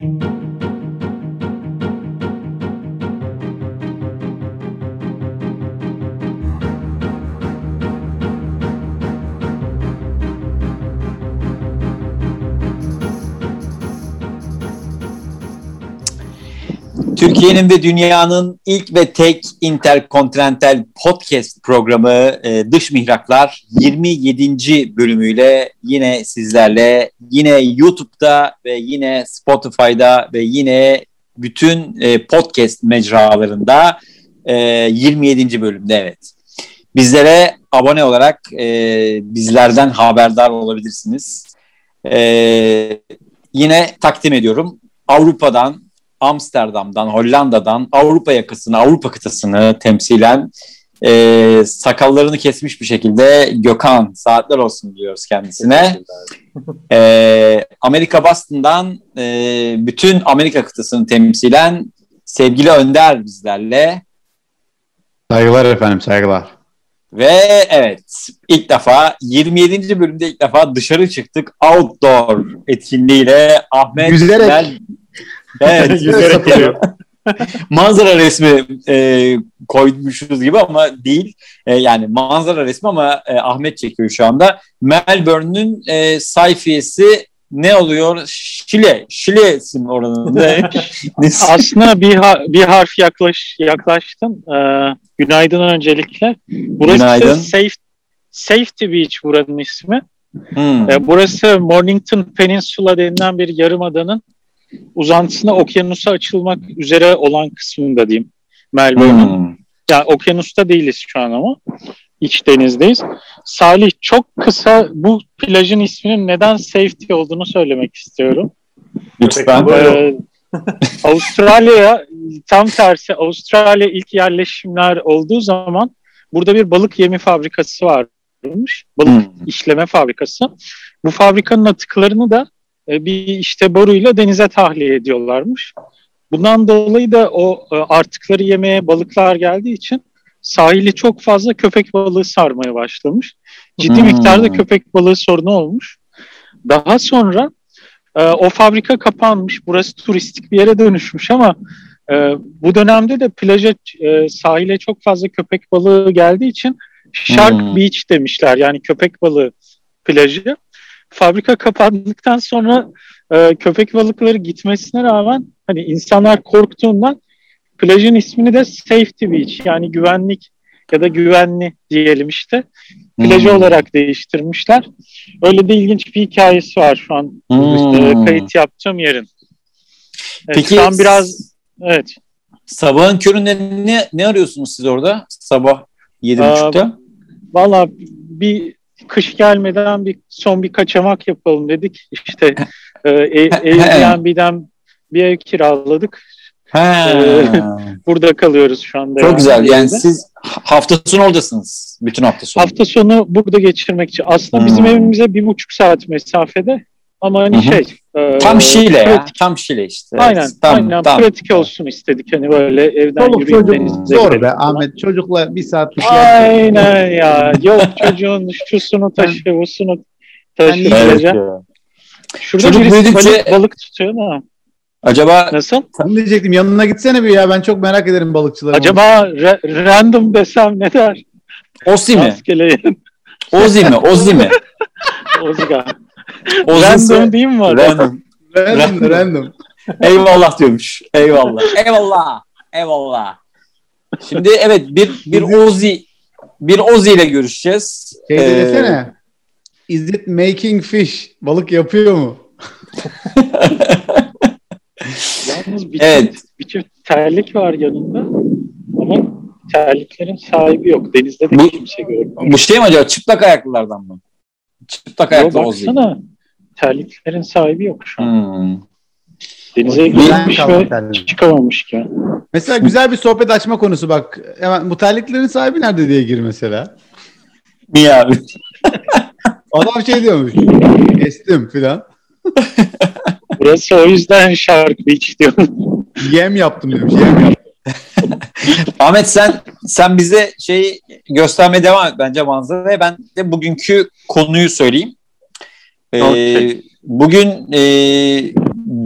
thank you Türkiye'nin ve dünyanın ilk ve tek interkontinental podcast programı e, Dış Mihraklar 27. bölümüyle yine sizlerle yine YouTube'da ve yine Spotify'da ve yine bütün e, podcast mecralarında e, 27. bölümde evet. Bizlere abone olarak e, bizlerden haberdar olabilirsiniz. E, yine takdim ediyorum. Avrupa'dan Amsterdam'dan, Hollanda'dan Avrupa yakasını, Avrupa kıtasını temsilen e, sakallarını kesmiş bir şekilde Gökhan saatler olsun diyoruz kendisine. e, Amerika Boston'dan e, bütün Amerika kıtasını temsilen sevgili Önder bizlerle. Saygılar efendim saygılar. Ve evet ilk defa 27. bölümde ilk defa dışarı çıktık outdoor etkinliğiyle Ahmet Yüzerek. Mel- Evet. Yüzerek geliyor. manzara resmi e, koymuşuz gibi ama değil. E, yani manzara resmi ama e, Ahmet çekiyor şu anda. Melbourne'ün e, sayfiyesi ne oluyor? Şile. Şile isim oranın. Aslında bir ha- bir harf yaklaş yaklaştın. Ee, günaydın öncelikle. Burası Günaydın. Safe, Safety Beach buranın ismi. Hmm. Ee, burası Mornington Peninsula denilen bir yarımadanın uzantısına okyanusa açılmak üzere olan kısmında diyeyim. Melbourne'ün. Hmm. Yani okyanusta değiliz şu an ama iç denizdeyiz. Salih çok kısa bu plajın isminin neden safety olduğunu söylemek istiyorum. Lütfen. Ee, Avustralya'ya tam tersi Avustralya ilk yerleşimler olduğu zaman burada bir balık yemi fabrikası varmış. Balık Hmm. işleme fabrikası. Bu fabrikanın atıklarını da bir işte boruyla denize tahliye ediyorlarmış. Bundan dolayı da o e, artıkları yemeye balıklar geldiği için sahili çok fazla köpek balığı sarmaya başlamış. Ciddi Hmm. miktarda köpek balığı sorunu olmuş. Daha sonra e, o fabrika kapanmış. Burası turistik bir yere dönüşmüş ama e, bu dönemde de plaja e, sahile çok fazla köpek balığı geldiği için Shark Hmm. Beach demişler. Yani köpek balığı plajı. Fabrika kapandıktan sonra e, köpek balıkları gitmesine rağmen hani insanlar korktuğundan plajın ismini de Safety Beach yani güvenlik ya da güvenli diyelim işte plajı Hmm. olarak değiştirmişler. Öyle de ilginç bir hikayesi var şu an Hmm. e, kayıt yaptığım yerin. Evet, Peki an biraz evet sabahın köründe ne, ne arıyorsunuz siz orada? Sabah 7.30'da. valla bir kış gelmeden bir son bir kaçamak yapalım dedik. İşte e, A- Airbnb'den bir ev kiraladık. Ha. Burada kalıyoruz şu anda. Çok güzel. Yani siz hafta sonu oradasınız. Bütün hafta sonu. Hafta sonu burada geçirmek için. Aslında bizim Hmm. evimize bir buçuk saat mesafede. Ama hani Hı hı. şey. e, Tam Şile ya. pratik- Tam Şile işte. Aynen. Tam, aynen. tam. Pratik olsun istedik. Hani böyle evden Çoluk yürüyüp çocuk denize zor be. Ahmet. Çocukla bir saat bir şey Aynen ya. Yok çocuğun şusunu taşı, busunu taşı. Ben- Evet ya. Şurada Çocuk birisi büyüdükçe- balık, tutuyor ama. Acaba Nasıl? Onu diyecektim. Yanına gitsene bir ya. Ben çok merak ederim balıkçıları. Acaba ra- random desem ne der? Osi mi? Ozi mi? Ozi mi? Ozi random değil mi var? Random. Random random. Eyvallah diyormuş. Eyvallah. Eyvallah. Eyvallah. Şimdi evet bir bir Ozi bir Ozi ile görüşeceğiz. Şey Ee, de desene. Is it making fish? Balık yapıyor mu? Yalnız bir, Evet. çift, bir çift terlik var yanında. Ama terliklerin sahibi yok. Denizde de Bu- kimse görmüyor. Bu şey mi acaba? Çıplak ayaklılardan mı? Çıplak Yo, ayaklı Ozi. baksana. Terliklerin sahibi yok şu an. Hmm. Denize girmiş ve terlik. çıkamamış ki. Mesela güzel bir sohbet açma konusu bak. Hemen bu terliklerin sahibi nerede diye gir mesela. Niye abi? Adam şey diyormuş. Kestim filan. Burası o yüzden Shark Beach diyor. Yem yaptım demiş. Yem yaptım. Ahmet sen sen bize şey göstermeye devam et bence manzaraya. Ben de bugünkü konuyu söyleyeyim. Ee. Bugün e,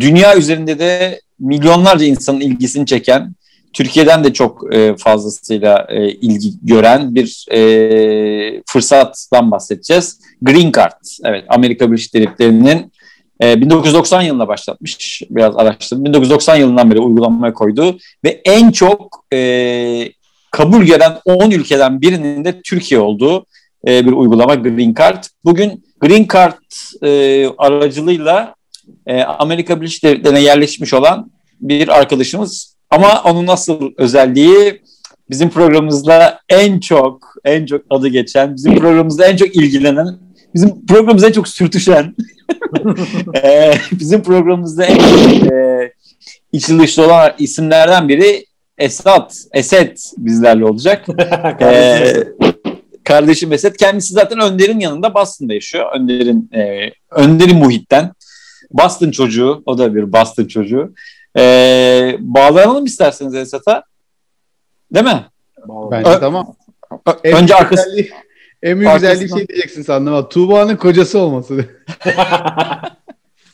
dünya üzerinde de milyonlarca insanın ilgisini çeken, Türkiye'den de çok e, fazlasıyla e, ilgi gören bir e, fırsattan bahsedeceğiz. Green Card, evet Amerika Birleşik Devletleri'nin 1990 yılında başlatmış, biraz araştırdım. 1990 yılından beri uygulamaya koydu ve en çok e, kabul gören 10 ülkeden birinin de Türkiye olduğu e, bir uygulama Green Card. Bugün Green Card e, aracılığıyla e, Amerika Birleşik Devletleri'ne yerleşmiş olan bir arkadaşımız. Ama onun nasıl özelliği bizim programımızda en çok en çok adı geçen, bizim programımızda en çok ilgilenen, bizim programımızda en çok sürtüşen, e, bizim programımızda en çok e, içli dışlı olan isimlerden biri Esat, Eset bizlerle olacak. ee, kardeşim Esat kendisi zaten Önder'in yanında Boston'da yaşıyor. Önder'in e, Önder'in muhitten. Boston çocuğu, o da bir Boston çocuğu. Ee, bağlanalım isterseniz Esat'a. Değil mi? Bence Ö- tamam. Ö- önce arkası... En büyük güzelliği şey diyeceksin sandım ama Tuğba'nın kocası olması.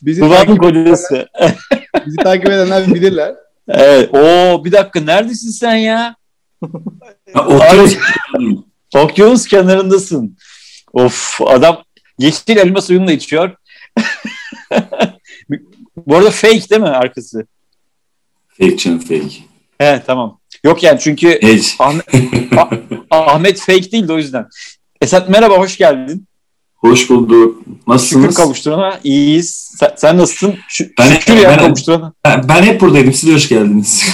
bizi Tuğba'nın kocası. bizi takip edenler bilirler. Evet. Oo bir dakika neredesin sen ya? Okyanus, Okyanus kenarındasın. Of adam yeşil elma suyunu da içiyor. Bu arada fake değil mi arkası? Fake canım fake. He tamam. Yok yani çünkü Ahmet, Ahmet fake değildi o yüzden. Esat merhaba hoş geldin. Hoş bulduk. Nasılsınız? Şükür kavuşturana iyiyiz. Sen, sen nasılsın? Ş- ben, şükür ya ben, kavuşturana. Ben, ben hep buradaydım. Siz de hoş geldiniz.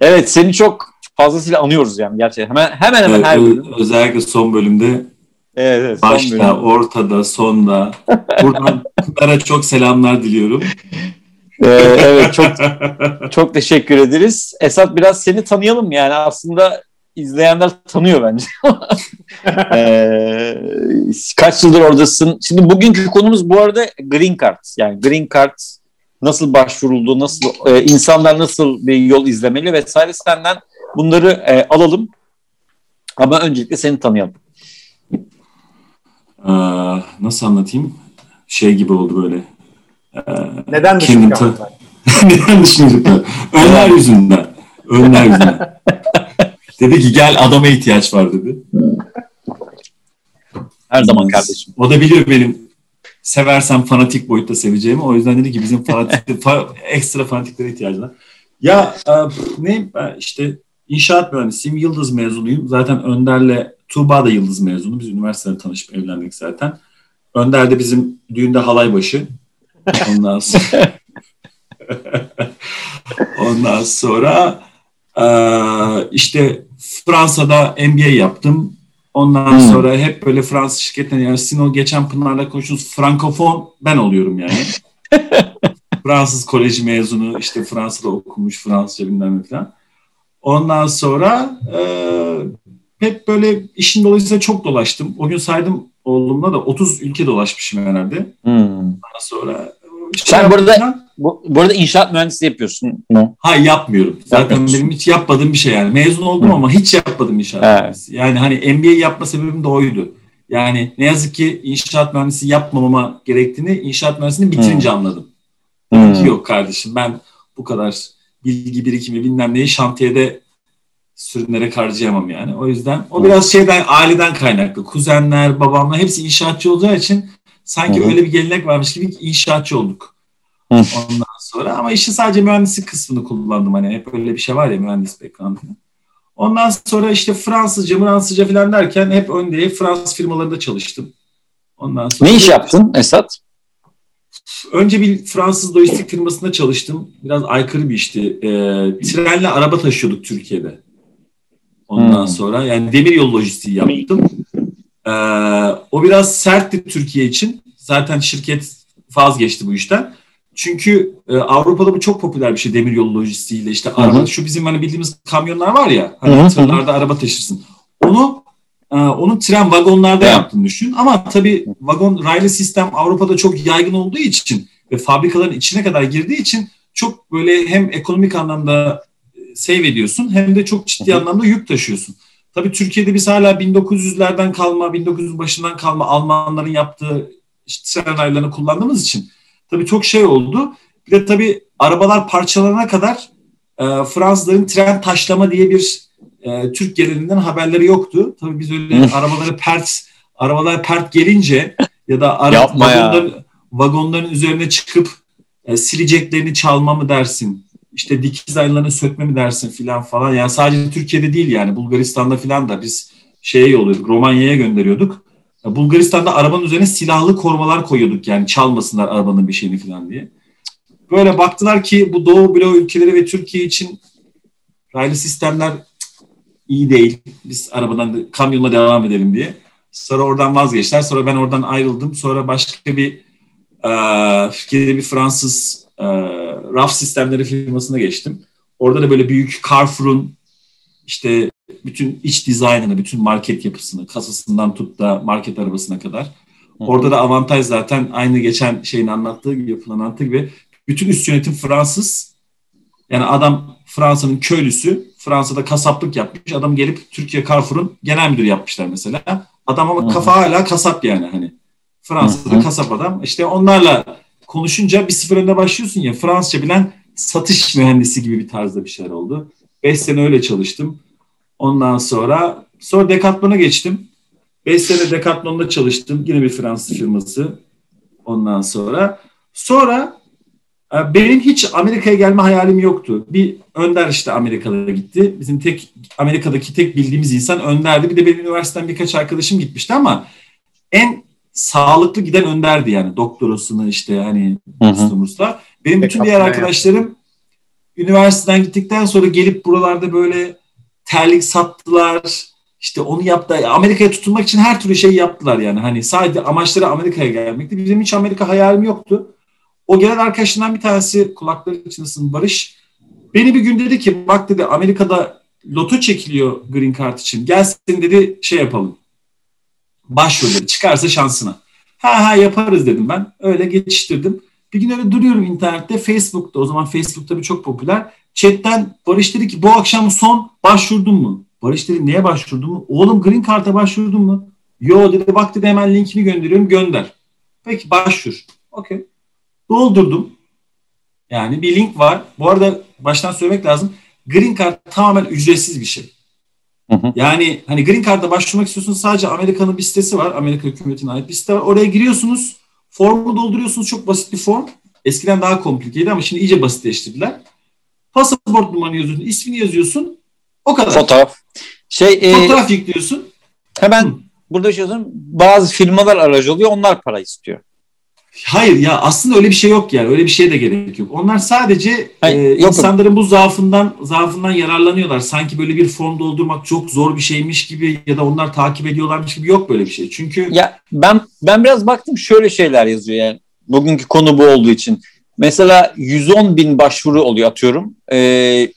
evet seni çok fazlasıyla anıyoruz yani gerçekten. Hemen hemen hemen evet, her bölüm. Özellikle son bölümde. Evet, evet Başta, bölüm. ortada, sonda. Buradan Pınar'a çok selamlar diliyorum. Ee, evet çok çok teşekkür ederiz. Esat biraz seni tanıyalım yani aslında izleyenler tanıyor bence. ee, kaç yıldır oradasın? Şimdi bugünkü konumuz bu arada Green Card. Yani Green Card nasıl başvuruldu, nasıl e, insanlar nasıl bir yol izlemeli vesaire senden bunları e, alalım. Ama öncelikle seni tanıyalım. Ee, nasıl anlatayım? Şey gibi oldu böyle. Ee, Neden düşündün? Neden düşündün? Önler yüzünden. Önler yüzünden. Dedi ki gel adama ihtiyaç var dedi. Her zaman kardeşim. O da biliyor benim seversem fanatik boyutta seveceğimi. O yüzden dedi ki bizim fanatik, fa, ekstra fanatiklere ihtiyacı var. Ya e, ne işte inşaat mühendisiyim. Yıldız mezunuyum. Zaten Önder'le Tuğba da Yıldız mezunu. Biz üniversitede tanışıp evlendik zaten. Önder de bizim düğünde halay başı. Ondan sonra Ondan sonra ee, işte Fransa'da MBA yaptım. Ondan hmm. sonra hep böyle Fransız şirketlerine yani sizin o geçen Pınar'la konuştuğunuz Frankofon ben oluyorum yani. Fransız koleji mezunu işte Fransa'da okumuş Fransızca bilmem ne falan. Ondan sonra e, hep böyle işin dolayısıyla çok dolaştım. O gün saydım oğlumla da 30 ülke dolaşmışım herhalde. Hmm. Ondan sonra sen burada bu, burada inşaat mühendisliği yapıyorsun mu? Hayır yapmıyorum. Zaten benim hiç yapmadığım bir şey yani. Mezun oldum Hı. ama hiç yapmadım inşaat evet. mühendisliği. Yani hani MBA yapma sebebim de oydu. Yani ne yazık ki inşaat mühendisi yapmamama gerektiğini inşaat mühendisliğini bitirince Hı. anladım. Hı. Yok kardeşim ben bu kadar bilgi birikimi bilmem neyi şantiyede sürünerek harcayamam yani. O yüzden o biraz şeyden aileden kaynaklı. Kuzenler, babamlar hepsi inşaatçı olacağı için Sanki Hı-hı. öyle bir gelenek varmış gibi inşaatçı olduk. Ondan sonra ama işin sadece mühendislik kısmını kullandım. Hani hep öyle bir şey var ya mühendis background. Ondan sonra işte Fransızca, Fransızca falan derken hep önde Fransız firmalarında çalıştım. Ondan sonra ne iş yaptın Esat? Önce bir Fransız lojistik firmasında çalıştım. Biraz aykırı bir işti. E, trenle araba taşıyorduk Türkiye'de. Ondan hmm. sonra yani demir yol lojistiği yaptım. Ee, o biraz sertti Türkiye için. Zaten şirket vazgeçti bu işten. Çünkü e, Avrupa'da bu çok popüler bir şey demiryolu lojistiğiyle işte araba. Şu bizim hani bildiğimiz kamyonlar var ya hani Hı-hı. tırlarda araba taşırsın. Onu e, onun tren vagonlarda yaptığını düşün. Ama tabii vagon raylı sistem Avrupa'da çok yaygın olduğu için ve fabrikaların içine kadar girdiği için çok böyle hem ekonomik anlamda e, save ediyorsun hem de çok ciddi Hı-hı. anlamda yük taşıyorsun. Tabii Türkiye'de biz hala 1900'lerden kalma, 1900 başından kalma Almanların yaptığı işte tren raylarını kullandığımız için Tabii çok şey oldu. Bir de tabii arabalar parçalanana kadar e, Fransızların tren taşlama diye bir e, Türk genelinden haberleri yoktu. Tabii biz öyle arabaları pert arabalar pert gelince ya da ara, Yapma ya. vagonların, vagonların üzerine çıkıp e, sileceklerini çalma mı dersin? İşte dikiz aynalarını sökme mi dersin filan falan. Yani sadece Türkiye'de değil yani Bulgaristan'da filan da biz şeye yolluyorduk. Romanya'ya gönderiyorduk. Bulgaristan'da arabanın üzerine silahlı korumalar koyuyorduk yani çalmasınlar arabanın bir şeyini filan diye. Böyle baktılar ki bu Doğu bloğu ülkeleri ve Türkiye için raylı sistemler iyi değil. Biz arabadan da- kamyonla devam edelim diye. Sonra oradan vazgeçtiler. Sonra ben oradan ayrıldım. Sonra başka bir e, Türkiye'de bir Fransız e, raf sistemleri firmasına geçtim. Orada da böyle büyük Carrefour'un işte bütün iç dizaynını, bütün market yapısını, kasasından tut da market arabasına kadar. Orada da avantaj zaten aynı geçen şeyin anlattığı gibi, yapılan anlattığı gibi bütün üst yönetim Fransız. Yani adam Fransa'nın köylüsü, Fransa'da kasaplık yapmış. Adam gelip Türkiye Carrefour'un genel müdürü yapmışlar mesela. Adam ama kafa hala kasap yani hani. Fransa'da kasap adam. İşte onlarla konuşunca bir sıfır önde başlıyorsun ya. Fransızca bilen satış mühendisi gibi bir tarzda bir şeyler oldu. Beş sene öyle çalıştım. Ondan sonra sonra Decathlon'a geçtim. Beş sene Decathlon'da çalıştım. Yine bir Fransız firması. Ondan sonra sonra e, benim hiç Amerika'ya gelme hayalim yoktu. Bir Önder işte Amerika'da gitti. Bizim tek Amerika'daki tek bildiğimiz insan Önder'di. Bir de benim üniversiteden birkaç arkadaşım gitmişti ama en sağlıklı giden Önder'di yani. Doktorasını işte hani. Mustafa. Benim bütün diğer arkadaşlarım üniversiteden gittikten sonra gelip buralarda böyle terlik sattılar. İşte onu yaptı. Amerika'ya tutunmak için her türlü şey yaptılar yani. Hani sadece amaçları Amerika'ya gelmekti. Bizim hiç Amerika hayalim yoktu. O gelen arkadaşından bir tanesi kulakları içindesin Barış. Beni bir gün dedi ki bak dedi Amerika'da loto çekiliyor Green Card için. Gelsin dedi şey yapalım. Başvur dedi. Çıkarsa şansına. Ha ha yaparız dedim ben. Öyle geçiştirdim. Bir gün öyle duruyorum internette. Facebook'ta o zaman Facebook tabii çok popüler. Chatten Barış dedi ki bu akşam son başvurdun mu? Barış dedi neye başvurdun mu? Oğlum Green Card'a başvurdun mu? Yo dedi bak dedi hemen linkini gönderiyorum gönder. Peki başvur. Okey. Doldurdum. Yani bir link var. Bu arada baştan söylemek lazım. Green Card tamamen ücretsiz bir şey. Hı hı. Yani hani Green Card'a başvurmak istiyorsunuz sadece Amerika'nın bir sitesi var. Amerika hükümetine ait bir site var. Oraya giriyorsunuz. Formu dolduruyorsunuz. Çok basit bir form. Eskiden daha komplikeydi ama şimdi iyice basitleştirdiler. Pasaport numaranı yazıyorsun. ismini yazıyorsun. O kadar. Fotoğraf. Şey e, Fotoğraf yüklüyorsun. hemen Hı. burada şey yazıyorum. Bazı firmalar aracı oluyor. Onlar para istiyor. Hayır ya aslında öyle bir şey yok yani. Öyle bir şeye de gerek yok. Onlar sadece Hayır, e, yok, yok. insanların bu zaafından zaafından yararlanıyorlar. Sanki böyle bir form doldurmak çok zor bir şeymiş gibi ya da onlar takip ediyorlarmış gibi yok böyle bir şey. Çünkü Ya ben ben biraz baktım şöyle şeyler yazıyor yani. Bugünkü konu bu olduğu için. Mesela 110 bin başvuru oluyor atıyorum. Ee,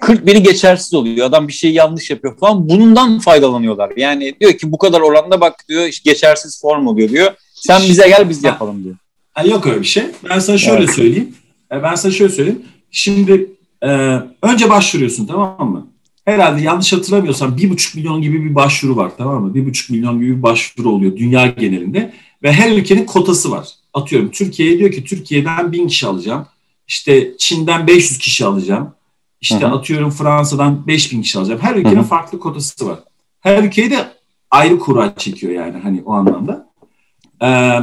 40 bini geçersiz oluyor. Adam bir şey yanlış yapıyor falan. Bundan faydalanıyorlar. Yani diyor ki bu kadar oranda bak diyor işte geçersiz form oluyor diyor. Sen bize gel biz yapalım diyor. Ha, yok öyle bir şey. Ben sana şöyle Evet. söyleyeyim. E, Ben sana şöyle söyleyeyim. Şimdi e, önce başvuruyorsun tamam mı? Herhalde yanlış hatırlamıyorsam bir buçuk milyon gibi bir başvuru var tamam mı? Bir buçuk milyon gibi bir başvuru oluyor dünya genelinde. Ve her ülkenin kotası var. Atıyorum Türkiye'ye diyor ki Türkiye'den bin kişi alacağım. İşte Çin'den 500 kişi alacağım. İşte Hı hı. atıyorum Fransa'dan 5000 kişi alacağım. Her ülkenin Hı hı. farklı kotası var. Her ülkeyi de ayrı kura çekiyor yani hani o anlamda. Ee,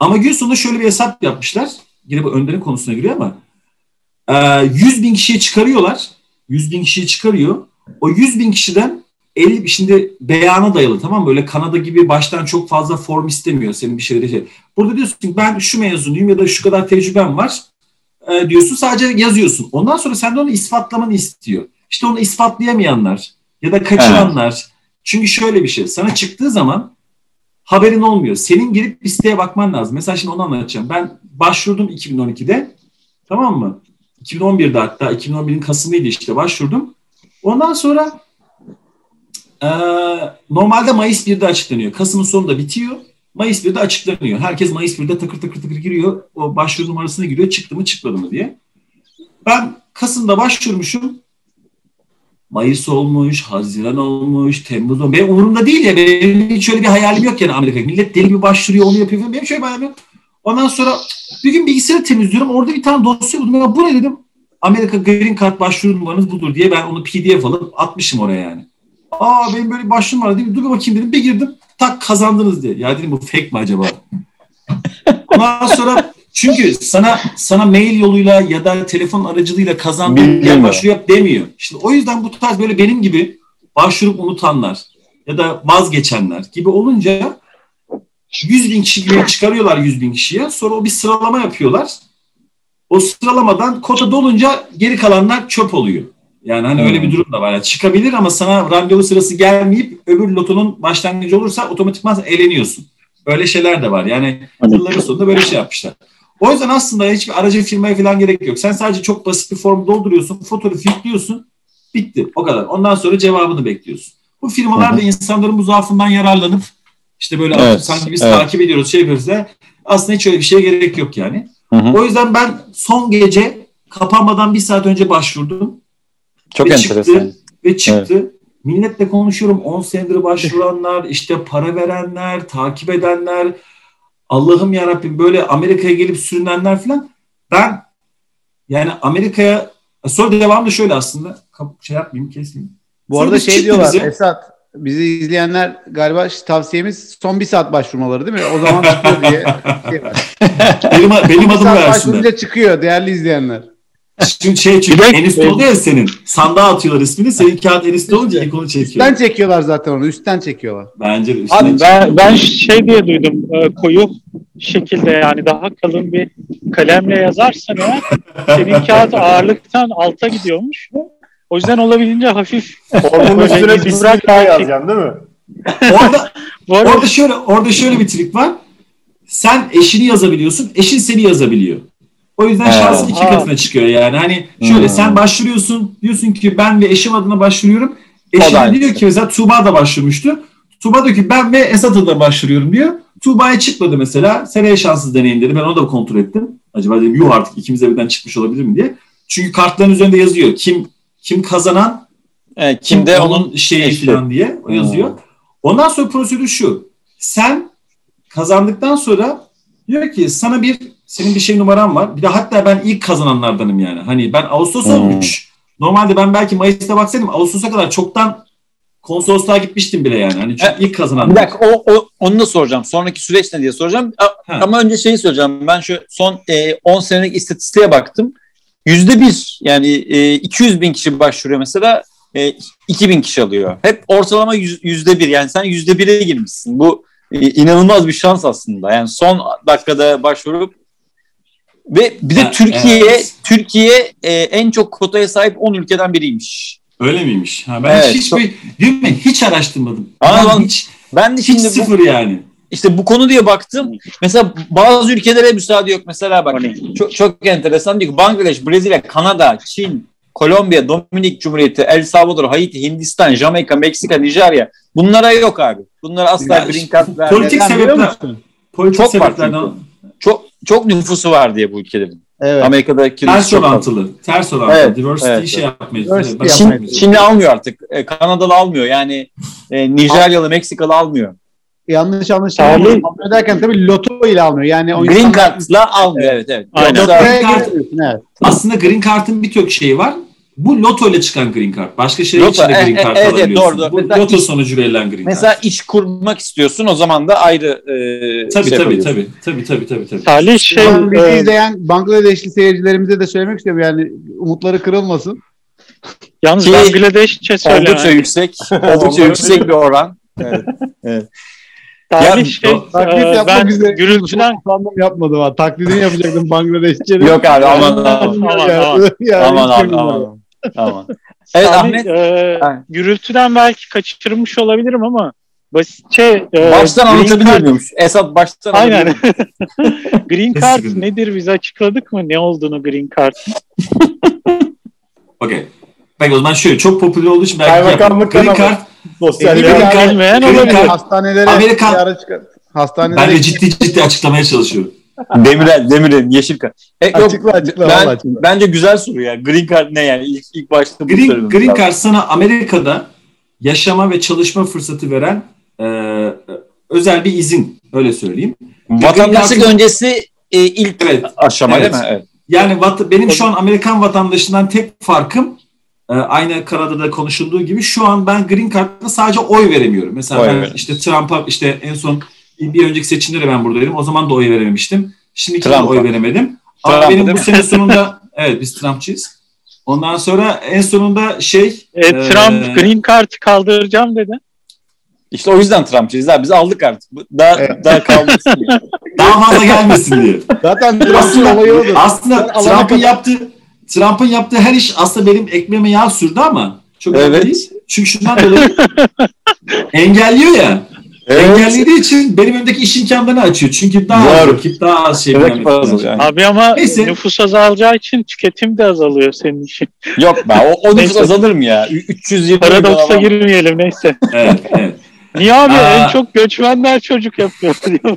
ama gün sonunda şöyle bir hesap yapmışlar. Yine bu Önder'in konusuna giriyor ama e, 100 bin kişiye çıkarıyorlar. 100 bin kişiyi çıkarıyor. O 100 bin kişiden 50 şimdi beyana dayalı tamam mı? Böyle Kanada gibi baştan çok fazla form istemiyor senin bir şeyleri. Şey. Burada diyorsun ki ben şu mezunuyum ya da şu kadar tecrübem var e, diyorsun sadece yazıyorsun. Ondan sonra senden onu ispatlamanı istiyor. İşte onu ispatlayamayanlar ya da kaçıranlar. Çünkü şöyle bir şey sana çıktığı zaman haberin olmuyor. Senin girip listeye bakman lazım. Mesela şimdi onu anlatacağım. Ben başvurdum 2012'de. Tamam mı? 2011'de hatta 2011'in Kasım'ıydı işte başvurdum. Ondan sonra e, normalde Mayıs 1'de açıklanıyor. Kasım'ın sonunda bitiyor. Mayıs 1'de açıklanıyor. Herkes Mayıs 1'de takır takır takır giriyor. O başvuru numarasına giriyor. Çıktı mı çıkmadı mı diye. Ben Kasım'da başvurmuşum. Mayıs olmuş, Haziran olmuş, Temmuz olmuş. Benim umurumda değil ya. Benim hiç öyle bir hayalim yok yani Amerika. Millet deli bir başvuruyor, onu yapıyor. falan. Benim şöyle bir hayalim yok. Ondan sonra bir gün bilgisayarı temizliyorum. Orada bir tane dosya buldum. Ya bu ne dedim. Amerika Green Card başvuru numaranız budur diye ben onu PDF alıp atmışım oraya yani. Aa benim böyle başvurum var dedim. Dur bir bakayım dedim. Bir girdim. Tak kazandınız diye. Ya dedim bu fake mi acaba? Ondan sonra çünkü sana sana mail yoluyla ya da telefon aracılığıyla kazandığın yer başvuru yap demiyor. İşte o yüzden bu tarz böyle benim gibi başvurup unutanlar ya da vazgeçenler gibi olunca 100 bin kişi gibi çıkarıyorlar 100 bin kişiye. Sonra o bir sıralama yapıyorlar. O sıralamadan kota dolunca geri kalanlar çöp oluyor. Yani hani öyle bir durum da var. Yani çıkabilir ama sana randevu sırası gelmeyip öbür lotonun başlangıcı olursa otomatikman eleniyorsun. Böyle şeyler de var. Yani yılların sonunda böyle şey yapmışlar. O yüzden aslında hiçbir aracı firmaya falan gerek yok. Sen sadece çok basit bir form dolduruyorsun, fotoğrafı yüklüyorsun, bitti. O kadar. Ondan sonra cevabını bekliyorsun. Bu firmalar da insanların bu zaafından yararlanıp işte böyle Evet, sanki biz evet. takip ediyoruz, şey yapıyoruz da aslında hiç öyle bir şeye gerek yok yani. Hı hı. O yüzden ben son gece kapanmadan bir saat önce başvurdum Çok Ve enteresan. çıktı. ve çıktı. Milletle konuşuyorum. 10 senedir başvuranlar, işte para verenler, takip edenler. Allah'ım ya Rabbim böyle Amerika'ya gelip sürünenler falan. Ben yani Amerika'ya sonra devamlı şöyle aslında. Şey yapmayayım keseyim. Bu Sonra arada şey diyorlar bize. Esat bizi izleyenler galiba tavsiyemiz son bir saat başvurmaları değil mi? O zaman çıkıyor diye. Şey var. Benim, benim saat versinler. başvurunca çıkıyor değerli izleyenler. Çünkü şey çünkü Bir de- en üstte oldu ya senin. Sandığa atıyorlar ismini. Senin kağıt en üstte olunca ilk onu Üstten çekiyor. çekiyorlar zaten onu. Üstten çekiyorlar. Bence de üstüne Abi ben, ben şey diye duydum e, koyu şekilde yani daha kalın bir kalemle yazarsan eğer senin kağıt ağırlıktan alta gidiyormuş. O yüzden olabildiğince hafif. Böyle üstüne bırak- daha yazacaksın değil mi? Orada arada Orada şöyle orada şöyle bir trik var. Sen eşini yazabiliyorsun, eşin seni yazabiliyor. O yüzden Ha. şansın iki katına çıkıyor yani. Hani şöyle Hmm. sen başvuruyorsun, diyorsun ki ben ve eşim adına başvuruyorum. Aynısı. diyor ki mesela Tuğba da başvurmuştu. Tuğba diyor ki ben ve Esat adına başvuruyorum diyor. Tuğba'ya çıkmadı mesela. Seneye şanssız deneyin dedi. Ben onu da kontrol ettim. Acaba dedim yuh artık ikimiz de birden çıkmış olabilir mi diye. Çünkü kartların üzerinde yazıyor. Kim kim kazanan, Evet, kim kimde onun onun şeyi eşi. falan diye o yazıyor. Hmm. Ondan sonra prosedür şu. Sen kazandıktan sonra diyor ki sana bir senin bir şey numaran var. Bir de hatta ben ilk kazananlardanım yani. Hani ben Ağustos Hmm. olmuş. Normalde ben belki Mayıs'ta baksaydım Ağustos'a kadar çoktan konsolosluğa gitmiştim bile yani. Hani çünkü E, ilk kazanan. Bir dakika o, o, onu da soracağım. Sonraki süreç ne diye soracağım. A-. Ama önce şeyi söyleyeceğim. Ben şu son e, 10 senelik istatistiğe baktım. Yüzde bir yani e, 200 bin kişi başvuruyor mesela e, 2000 kişi alıyor. Hep ortalama yüz- yüzde bir yani sen yüzde bire girmişsin. Bu inanılmaz bir şans aslında. Yani son dakikada başvurup ve bir de Ha, Türkiye evet. Türkiye e, en çok kotaya sahip 10 ülkeden biriymiş. Öyle miymiş? Ha, ben Evet, hiç, çok- hiçbir, değil mi? Hiç araştırmadım. Aa, Ben hiç, Ben de hiç şimdi bu, sıfır yani. İşte bu konu diye baktım. Mesela bazı ülkelere müsaade yok. Mesela bak çok, çok enteresan diyor ki Bangladeş, Brezilya, Kanada, Çin, Kolombiya, Dominik Cumhuriyeti, El Salvador, Haiti, Hindistan, Jamaika, Meksika, Nijerya. Bunlara yok abi. Bunlara asla Ya, green card vermiyor. politik sebepler-? Politik Çok var sebeplerden Çok çok nüfusu var diye bu ülkelerin. Evet. Amerika'daki ters orantılı. Ters orantılı. Evet, Diversity evet, şey. Diversity yapmayız. Çin, Çinli almıyor artık. E, Kanadalı almıyor. Yani e, Nijeryalı, Meksikalı almıyor. Yanlış anlaşılma. Salih. Almıyor derken tabii loto ile almıyor. Yani o Green card'la almıyor. Evet evet. Aynen. Lotoya Green card- giremiyorsun, evet. Aslında green card'ın birçok şeyi var. Bu loto ile çıkan green card. Başka şey Loto, için de e, green e, card evet, evet, alabiliyorsun. doğru, doğru. Bu Mesela loto iş- sonucu verilen green Mesela card. iş kurmak istiyorsun o zaman da ayrı e, Tabii şey tabii, tabii tabii tabii tabii tabii. Salih şey bizi e, izleyen Bangladeşli seyircilerimize de söylemek istiyorum yani umutları kırılmasın. yalnız Ki- Bangladeşçe Oldukça söyleme. yüksek, oldukça yüksek bir oran. Evet. Salih Ya, şey Taklit e, yapmak ben üzere. gürültüden Sandım yapmadım ha. Taklidini yapacaktım Bangladeşçe'nin. Yok abi aman aman. Aman, aman. Aman aman bilmiyorum. aman. Aman. Evet Ahmet e, gürültüden belki kaçırmış olabilirim ama basitçe e, baştan green anlatabiliyor muymuş? Esat baştan Aynen. green card nedir biz açıkladık mı ne olduğunu green card? Okey. Peki o zaman şöyle çok popüler olduğu için belki Kaymakamlık. Green card Sosyal card- Bilmeyen green olabilir. card- Hastanelere Amerikan- bir ara çıkar. Hastanelere ben de ciddi ciddi açıklamaya çalışıyorum. Demirel, Demirel, yeşil kart. E, yok, Açıkla, açıkla, ben- açıkla. Bence güzel soru ya. Green card ne yani? İlk, ilk başta Green, green lazım. card sana Amerika'da yaşama ve çalışma fırsatı veren e, özel bir izin. Öyle söyleyeyim. Vatandaşlık card'ın- öncesi e, ilk Evet. aşama Evet. değil mi? Evet. Yani vat- benim şu an Amerikan vatandaşından tek farkım e, aynı Kanada'da konuşulduğu gibi şu an ben Green Card'da sadece oy veremiyorum. Mesela Oy ben veremiyorsun. işte Trump'a işte en son bir önceki seçimde de ben buradaydım. O zaman da oy verememiştim. Şimdi de oy veremedim. Ama benim bu sene sonunda evet biz Trumpçıyız. Ondan sonra en sonunda şey E, Trump Ee, Green Card'ı kaldıracağım dedi. İşte o yüzden Trumpçıyız abi. Biz aldık artık. Daha, Evet. daha kalmasın. daha fazla gelmesin diye. Zaten Trump'ın olayı odur. Aslında Trump'ın kadar- yaptığı Trump'ın yaptığı her iş aslında benim ekmeğime yağ sürdü ama çok Evet. önemli değil. Çünkü şundan dolayı engelliyor ya. Engellediği için benim önümdeki iş imkanlarını açıyor. Çünkü daha az Doğru. vakit, daha az şey. Evet, fazla yani. Abi ama Neyse. nüfus azalacağı için tüketim de azalıyor senin için. Yok be o, o nüfus Neyse. azalır mı ya? Ü- 320 Paradoksa girmeyelim neyse. Evet, evet. Niye abi Aa. en çok göçmenler çocuk yapıyor diyor.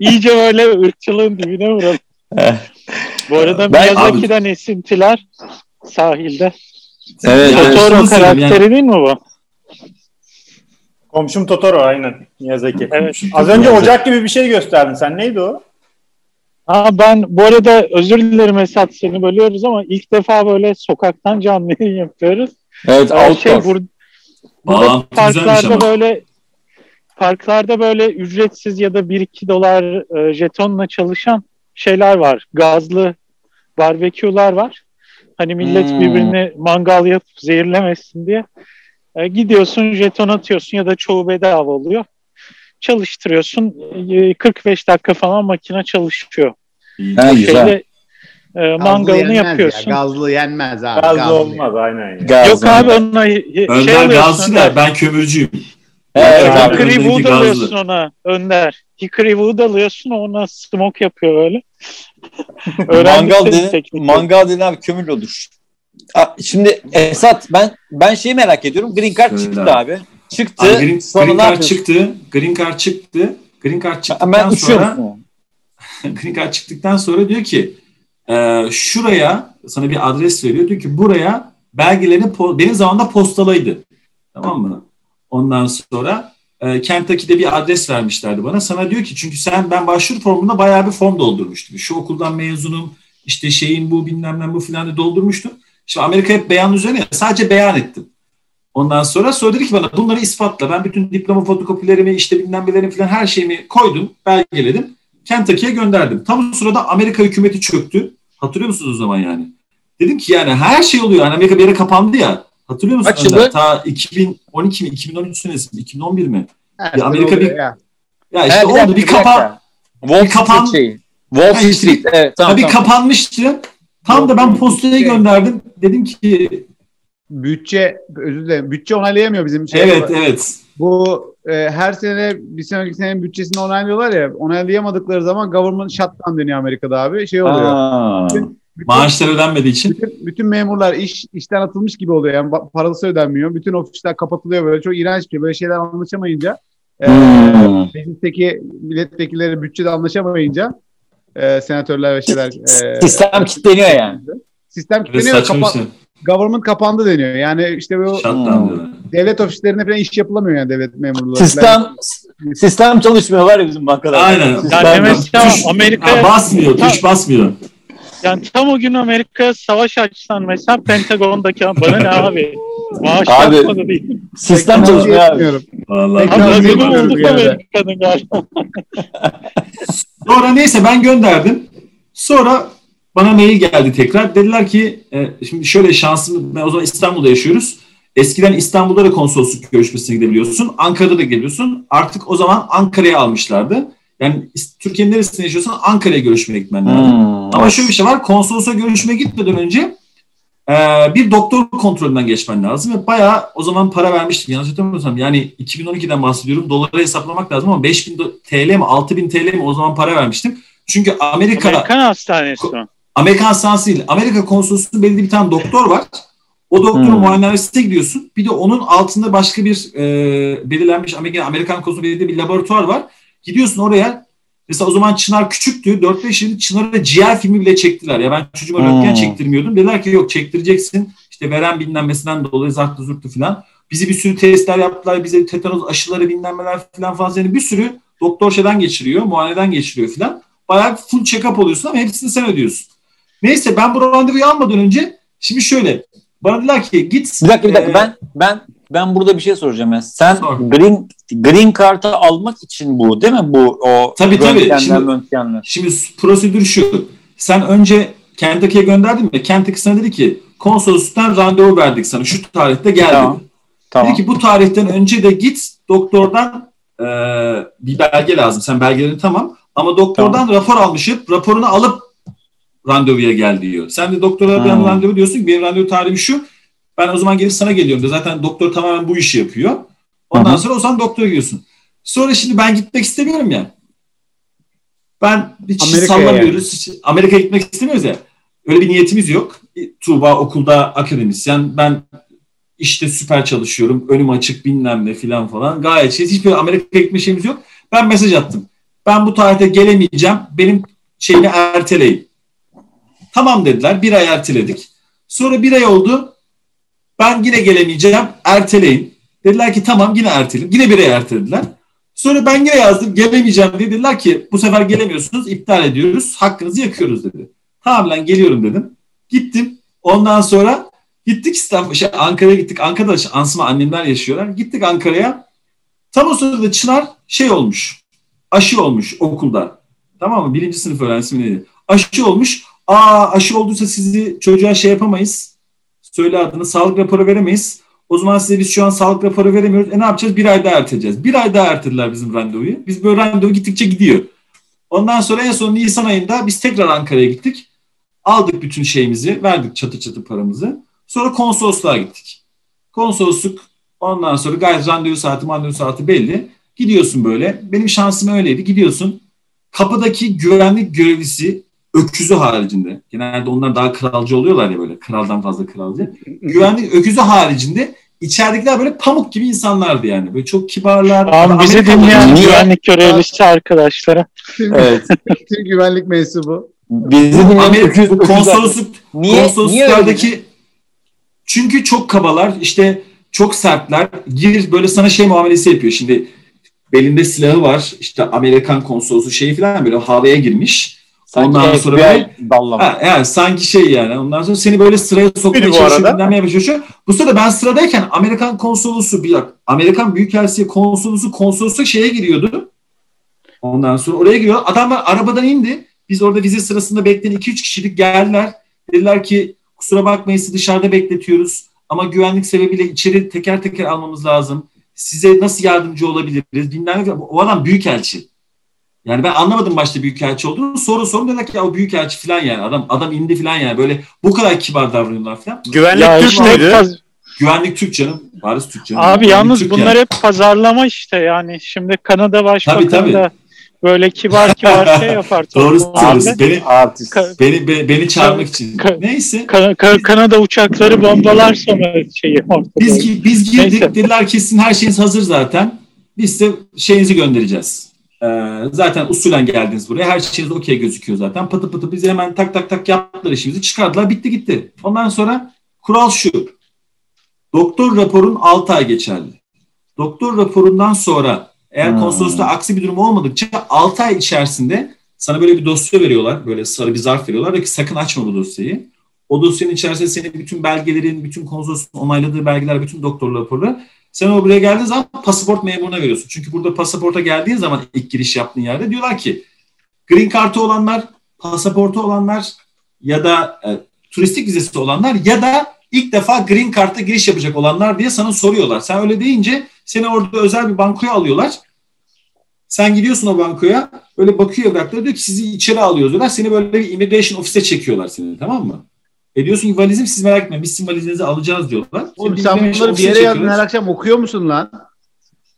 İyice böyle ırkçılığın dibine vuralım. Bu arada Ben- Miyazaki'den esintiler sahilde. Evet, Yani evet. Totoro söyleyeyim karakteri değil mi bu? Komşum Totoro aynen Miyazaki. Evet. Az önce ocak gibi bir şey gösterdin sen. Neydi o? Aa, ben bu arada özür dilerim Esat seni bölüyoruz ama ilk defa böyle sokaktan canlı yayın yapıyoruz. Evet, Her outdoor. şey bur- burada parklarda böyle parklarda böyle ücretsiz ya da 1-2 dolar e, jetonla çalışan şeyler var. Gazlı barbeküler var. Hani millet Hmm. birbirini mangal yapıp zehirlemesin diye. E, gidiyorsun jeton atıyorsun ya da çoğu bedava oluyor. Çalıştırıyorsun. e, 45 dakika falan makine çalışıyor. Ha, güzel. E, Gazlı mangalını yenmez ya, yapıyorsun. Gazlı yenmez abi. Gazlı olmaz aynen. ya. Gaz, Yok yani. abi ona y- şey Önder alıyorsun. gazcı da ben kömürcüyüm. Evet, Önder-. Hickory Öndeki wood gazlı. alıyorsun ona Önder. Hickory wood alıyorsun ona smoke yapıyor böyle. Mangal, de denen, teknik. mangal denen abi kömür olur. Aa, Şimdi Esat ben ben şeyi merak ediyorum. Green Card Söyle çıktı abi. abi. Çıktı. Abi Green, sonra Green Card çıktı. Green Card çıktı. Green Card Ben çıktıktan uçuyorum. sonra Green Card çıktıktan sonra diyor ki e, şuraya sana bir adres veriyor. Diyor ki buraya belgelerini benim zamanımda postalaydı. Tamam mı? Ondan sonra e, Kentucky'de bir adres vermişlerdi bana. Sana diyor ki çünkü sen ben başvuru formunda bayağı bir form doldurmuştum. Şu okuldan mezunum işte şeyin bu bilmem ne bu filan doldurmuştum. Şimdi Amerika hep beyan üzerine sadece beyan ettim. Ondan sonra sonra ki bana bunları ispatla. Ben bütün diploma fotokopilerimi işte bilmem nelerimi falan her şeyimi koydum, belgeledim. Kentucky'ye gönderdim. Tam o sırada Amerika hükümeti çöktü. Hatırlıyor musunuz o zaman yani? Dedim ki yani her şey oluyor. Yani Amerika bir yere kapandı ya. Hatırlıyor musun? Kaç yılı? Ta 2012 mi? 2013 senesi mi? 2011 mi? Her Ya Amerika bir- ya. Ya işte Ha, oldu dakika, bir kapa. Wall bir kapan- Street şeyi. Wall Ha, işte- Street. Evet, tamam, tabii tamam. kapanmıştı. Tam da ben postaya Şey- gönderdim. Dedim ki Bütçe, özür dilerim. Bütçe onaylayamıyor bizim şey. evet evet. Bu e, her sene bir sonraki senenin bütçesini onaylıyorlar ya. Onaylayamadıkları zaman government shutdown deniyor Amerika'da abi. Şey oluyor. Aa. Bütün, Maaşlar ödenmediği için. bütün, bütün memurlar iş işten atılmış gibi oluyor. Yani parası ödenmiyor. Bütün ofisler kapatılıyor böyle. Çok iğrenç bir şey. Böyle şeyler anlaşamayınca e, Hmm. meclisteki milletvekilleri bütçede anlaşamayınca e, senatörler ve şeyler e, Sistem kilitleniyor yani. sistem kilitleniyor. Kapa- şey. government kapandı deniyor. Yani işte bu devlet ofislerinde falan iş yapılamıyor yani devlet memurları. Sistem sistem çalışmıyor var ya bizim bankalarda. Aynen. Sistem- Yani mesela Tuş- Amerika'ya- basmıyor, tuş basmıyor. Yani tam o gün Amerika savaş açsan mesela Pentagon'daki bana ne abi? Maaş Abi, yapmadı değil. sistem çalışmıyor abi. Vallahi. Abi. Amerika'nın galiba. Sonra neyse ben gönderdim. Sonra bana mail geldi tekrar. Dediler ki e, şimdi şöyle şansım ben o zaman İstanbul'da yaşıyoruz. Eskiden İstanbul'da da konsolosluk görüşmesine gidebiliyorsun. Ankara'da da geliyorsun. Artık o zaman Ankara'ya almışlardı. Yani Türkiye'nin neresinde yaşıyorsan Ankara'ya görüşmeye gitmen lazım. Hmm. Ama şöyle bir şey var. Konsolosluğa görüşmeye gitmeden önce e, bir doktor kontrolünden geçmen lazım. Ve bayağı o zaman para vermiştim. Yanlış hatırlamıyorsam yani 2012'den bahsediyorum. Dolara hesaplamak lazım ama 5000 do- TL mi 6000 TL mi o zaman para vermiştim. Çünkü Amerika Amerikan hastanesi o. Amerikan hastanesi değil. Amerika konsolosluğunda belli bir tane doktor var. O doktorun Hmm. muayenehanesine gidiyorsun. Bir de onun altında başka bir e, belirlenmiş Amerikan, Amerikan konsolosluğu belirli bir laboratuvar var. Gidiyorsun oraya. Mesela o zaman Çınar küçüktü. 4-5 yıl Çınar'a ciğer filmi bile çektiler. Ya ben çocuğuma Hmm. röntgen çektirmiyordum. Dediler ki yok çektireceksin. İşte veren bilinmesinden dolayı zartlı zurtlu falan. Bizi bir sürü testler yaptılar. Bize tetanoz aşıları bilinmeler falan fazla. Yani bir sürü doktor şeyden geçiriyor. Muayeneden geçiriyor falan. bayağı full check-up oluyorsun ama hepsini sen ödüyorsun. Neyse ben bu randevuyu almadan önce şimdi şöyle bana dediler ki git. Bir dakika bir dakika e, ben ben ben burada bir şey soracağım ya. Sen Sor. green green kartı almak için bu değil mi bu o Tabii, tabii. Şimdi- röntgenler. Şimdi prosedür şu. Sen önce Kentucky'ye gönderdin mi? Kentucky sana dedi ki konsolosluktan randevu verdik sana. Şu tarihte gel Tamam. dedi. Tamam. Dedi ki bu tarihten önce de git doktordan e, bir belge lazım. Sen belgelerini tamam. Ama doktordan rapor almışıp raporunu alıp randevuya gel diyor. Sen de doktora Hmm. randevu diyorsun ki benim randevu tarihim şu. Ben o zaman gelip sana geliyorum diyor. Zaten doktor tamamen bu işi yapıyor. Ondan Hı hı. sonra o zaman doktora gidiyorsun. Sonra şimdi ben gitmek istemiyorum ya. Ben hiç Amerika'ya sallamıyoruz. Hiç- Amerika'ya gitmek istemiyoruz ya. Öyle bir niyetimiz yok. Tuğba okulda akademisyen. Ben işte süper çalışıyorum. Önüm açık bilmem ne filan falan. Gayet şey. Hiçbir Amerika'ya gitme şeyimiz yok. Ben mesaj attım. Ben bu tarihte gelemeyeceğim. Benim şeyini erteleyin. Tamam dediler. Bir ay erteledik. Sonra bir ay oldu. Ben yine gelemeyeceğim. Erteleyin. Dediler ki tamam yine erteleyin. Yine bir ay ertelediler. Sonra ben yine yazdım. Gelemeyeceğim diye dediler ki bu sefer gelemiyorsunuz. iptal ediyoruz. Hakkınızı yakıyoruz dedi. Tamam lan geliyorum dedim. Gittim. Ondan sonra gittik İstanbul, şey, Ankara'ya gittik. Ankara'da Ansıma annemler yaşıyorlar. Gittik Ankara'ya. Tam o sırada Çınar şey olmuş. Aşı olmuş okulda. Tamam mı? Birinci sınıf öğrencisi mi neydi? Aşı olmuş. Aa aşı olduysa sizi çocuğa şey yapamayız. Söyle adını. Sağlık raporu veremeyiz. O zaman size biz şu an sağlık raporu veremiyoruz. E ne yapacağız? Bir ay daha erteleyeceğiz. Bir ay daha ertelediler bizim randevuyu. Biz böyle randevu gittikçe gidiyor. Ondan sonra en son Nisan ayında biz tekrar Ankara'ya gittik. Aldık bütün şeyimizi. Verdik çatı çatı paramızı. Sonra konsolosluğa gittik. Konsolosluk ondan sonra gayet randevu saati randevu saati belli. Gidiyorsun böyle. Benim şansım öyleydi. Gidiyorsun. Kapıdaki güvenlik görevlisi öküzü haricinde. Genelde onlar daha kralcı oluyorlar ya böyle. Kraldan fazla kralcı. Güvenlik öküzü haricinde içeridekiler böyle pamuk gibi insanlardı yani. Böyle çok kibarlar. Tamam bizi dinleyen Niye? güvenlik görevlisi arkadaşlara. Evet. Türk güvenlik mensubu. Bizi dinleyen Amerika öküz- konsolosluk Niye, niye konsolosluklardaki çünkü çok kabalar işte çok sertler gir böyle sana şey muamelesi yapıyor şimdi belinde silahı var işte Amerikan konsolosu şey falan böyle havaya girmiş Sanki ondan sonra FBI böyle dallama. ha, yani sanki şey yani ondan sonra seni böyle sıraya sokmaya çalışıyor arada. dinlenmeye çalışıyor bu sırada ben sıradayken Amerikan konsolosu bir dakika, Amerikan Büyükelçisi konsolosu konsolosu şeye giriyordu ondan sonra oraya giriyor adamlar arabadan indi biz orada vize sırasında bekleyen 2-3 kişilik geldiler dediler ki kusura bakmayın sizi dışarıda bekletiyoruz ama güvenlik sebebiyle içeri teker teker almamız lazım. Size nasıl yardımcı olabiliriz? Ne. O adam büyükelçi. Yani ben anlamadım başta büyükelçi olduğunu. Sonra sonra dediler ki ya o büyükelçi falan yani. Adam adam indi falan yani. Böyle bu kadar kibar davranıyorlar falan. Güvenlik Ya Türk işte Güvenlik Türk canım. Paris Türk canım. Abi Güvenlik yalnız Türk bunlar yani. hep pazarlama işte yani. Şimdi Kanada Başbakanı tabii. da böyle kibar kibar şey yapar. Doğru söylüyorsun. Beni, Artist. Ka- beni, beni, beni çağırmak için. Ka- Neyse. Ka- Ka- Kanada uçakları bombalar sonra şeyi ortada. Biz, biz girdik. Neyse. Dediler ki sizin her şeyiniz hazır zaten. Biz de şeyinizi göndereceğiz. Ee, zaten usulen geldiniz buraya. Her şeyiniz okey gözüküyor zaten. Pıtı pıtı bizi hemen tak tak tak yaptılar işimizi. Çıkardılar bitti gitti. Ondan sonra kural şu. Doktor raporun 6 ay geçerli. Doktor raporundan sonra eğer Hmm. konsolosluğa aksi bir durum olmadıkça 6 ay içerisinde sana böyle bir dosya veriyorlar. Böyle sarı bir zarf veriyorlar. Diyor ki sakın açma bu dosyayı. O dosyanın içerisinde senin bütün belgelerin, bütün konsolosluğun onayladığı belgeler, bütün doktor raporu. Sen o buraya geldiğin zaman pasaport memuruna veriyorsun. Çünkü burada pasaporta geldiğin zaman ilk giriş yaptığın yerde diyorlar ki green kartı olanlar, pasaportu olanlar ya da e, turistik vizesi olanlar ya da ilk defa green kart'a giriş yapacak olanlar diye sana soruyorlar. Sen öyle deyince seni orada özel bir bankoya alıyorlar. Sen gidiyorsun o bankoya böyle bakıyor evraklara diyor ki sizi içeri alıyoruz diyorlar. Seni böyle bir immigration ofise çekiyorlar seni tamam mı? E diyorsun ki valizim siz merak etmeyin biz sizin valizinizi alacağız diyorlar. Oğlum sen bunları bir yere yazdın her akşam okuyor musun lan?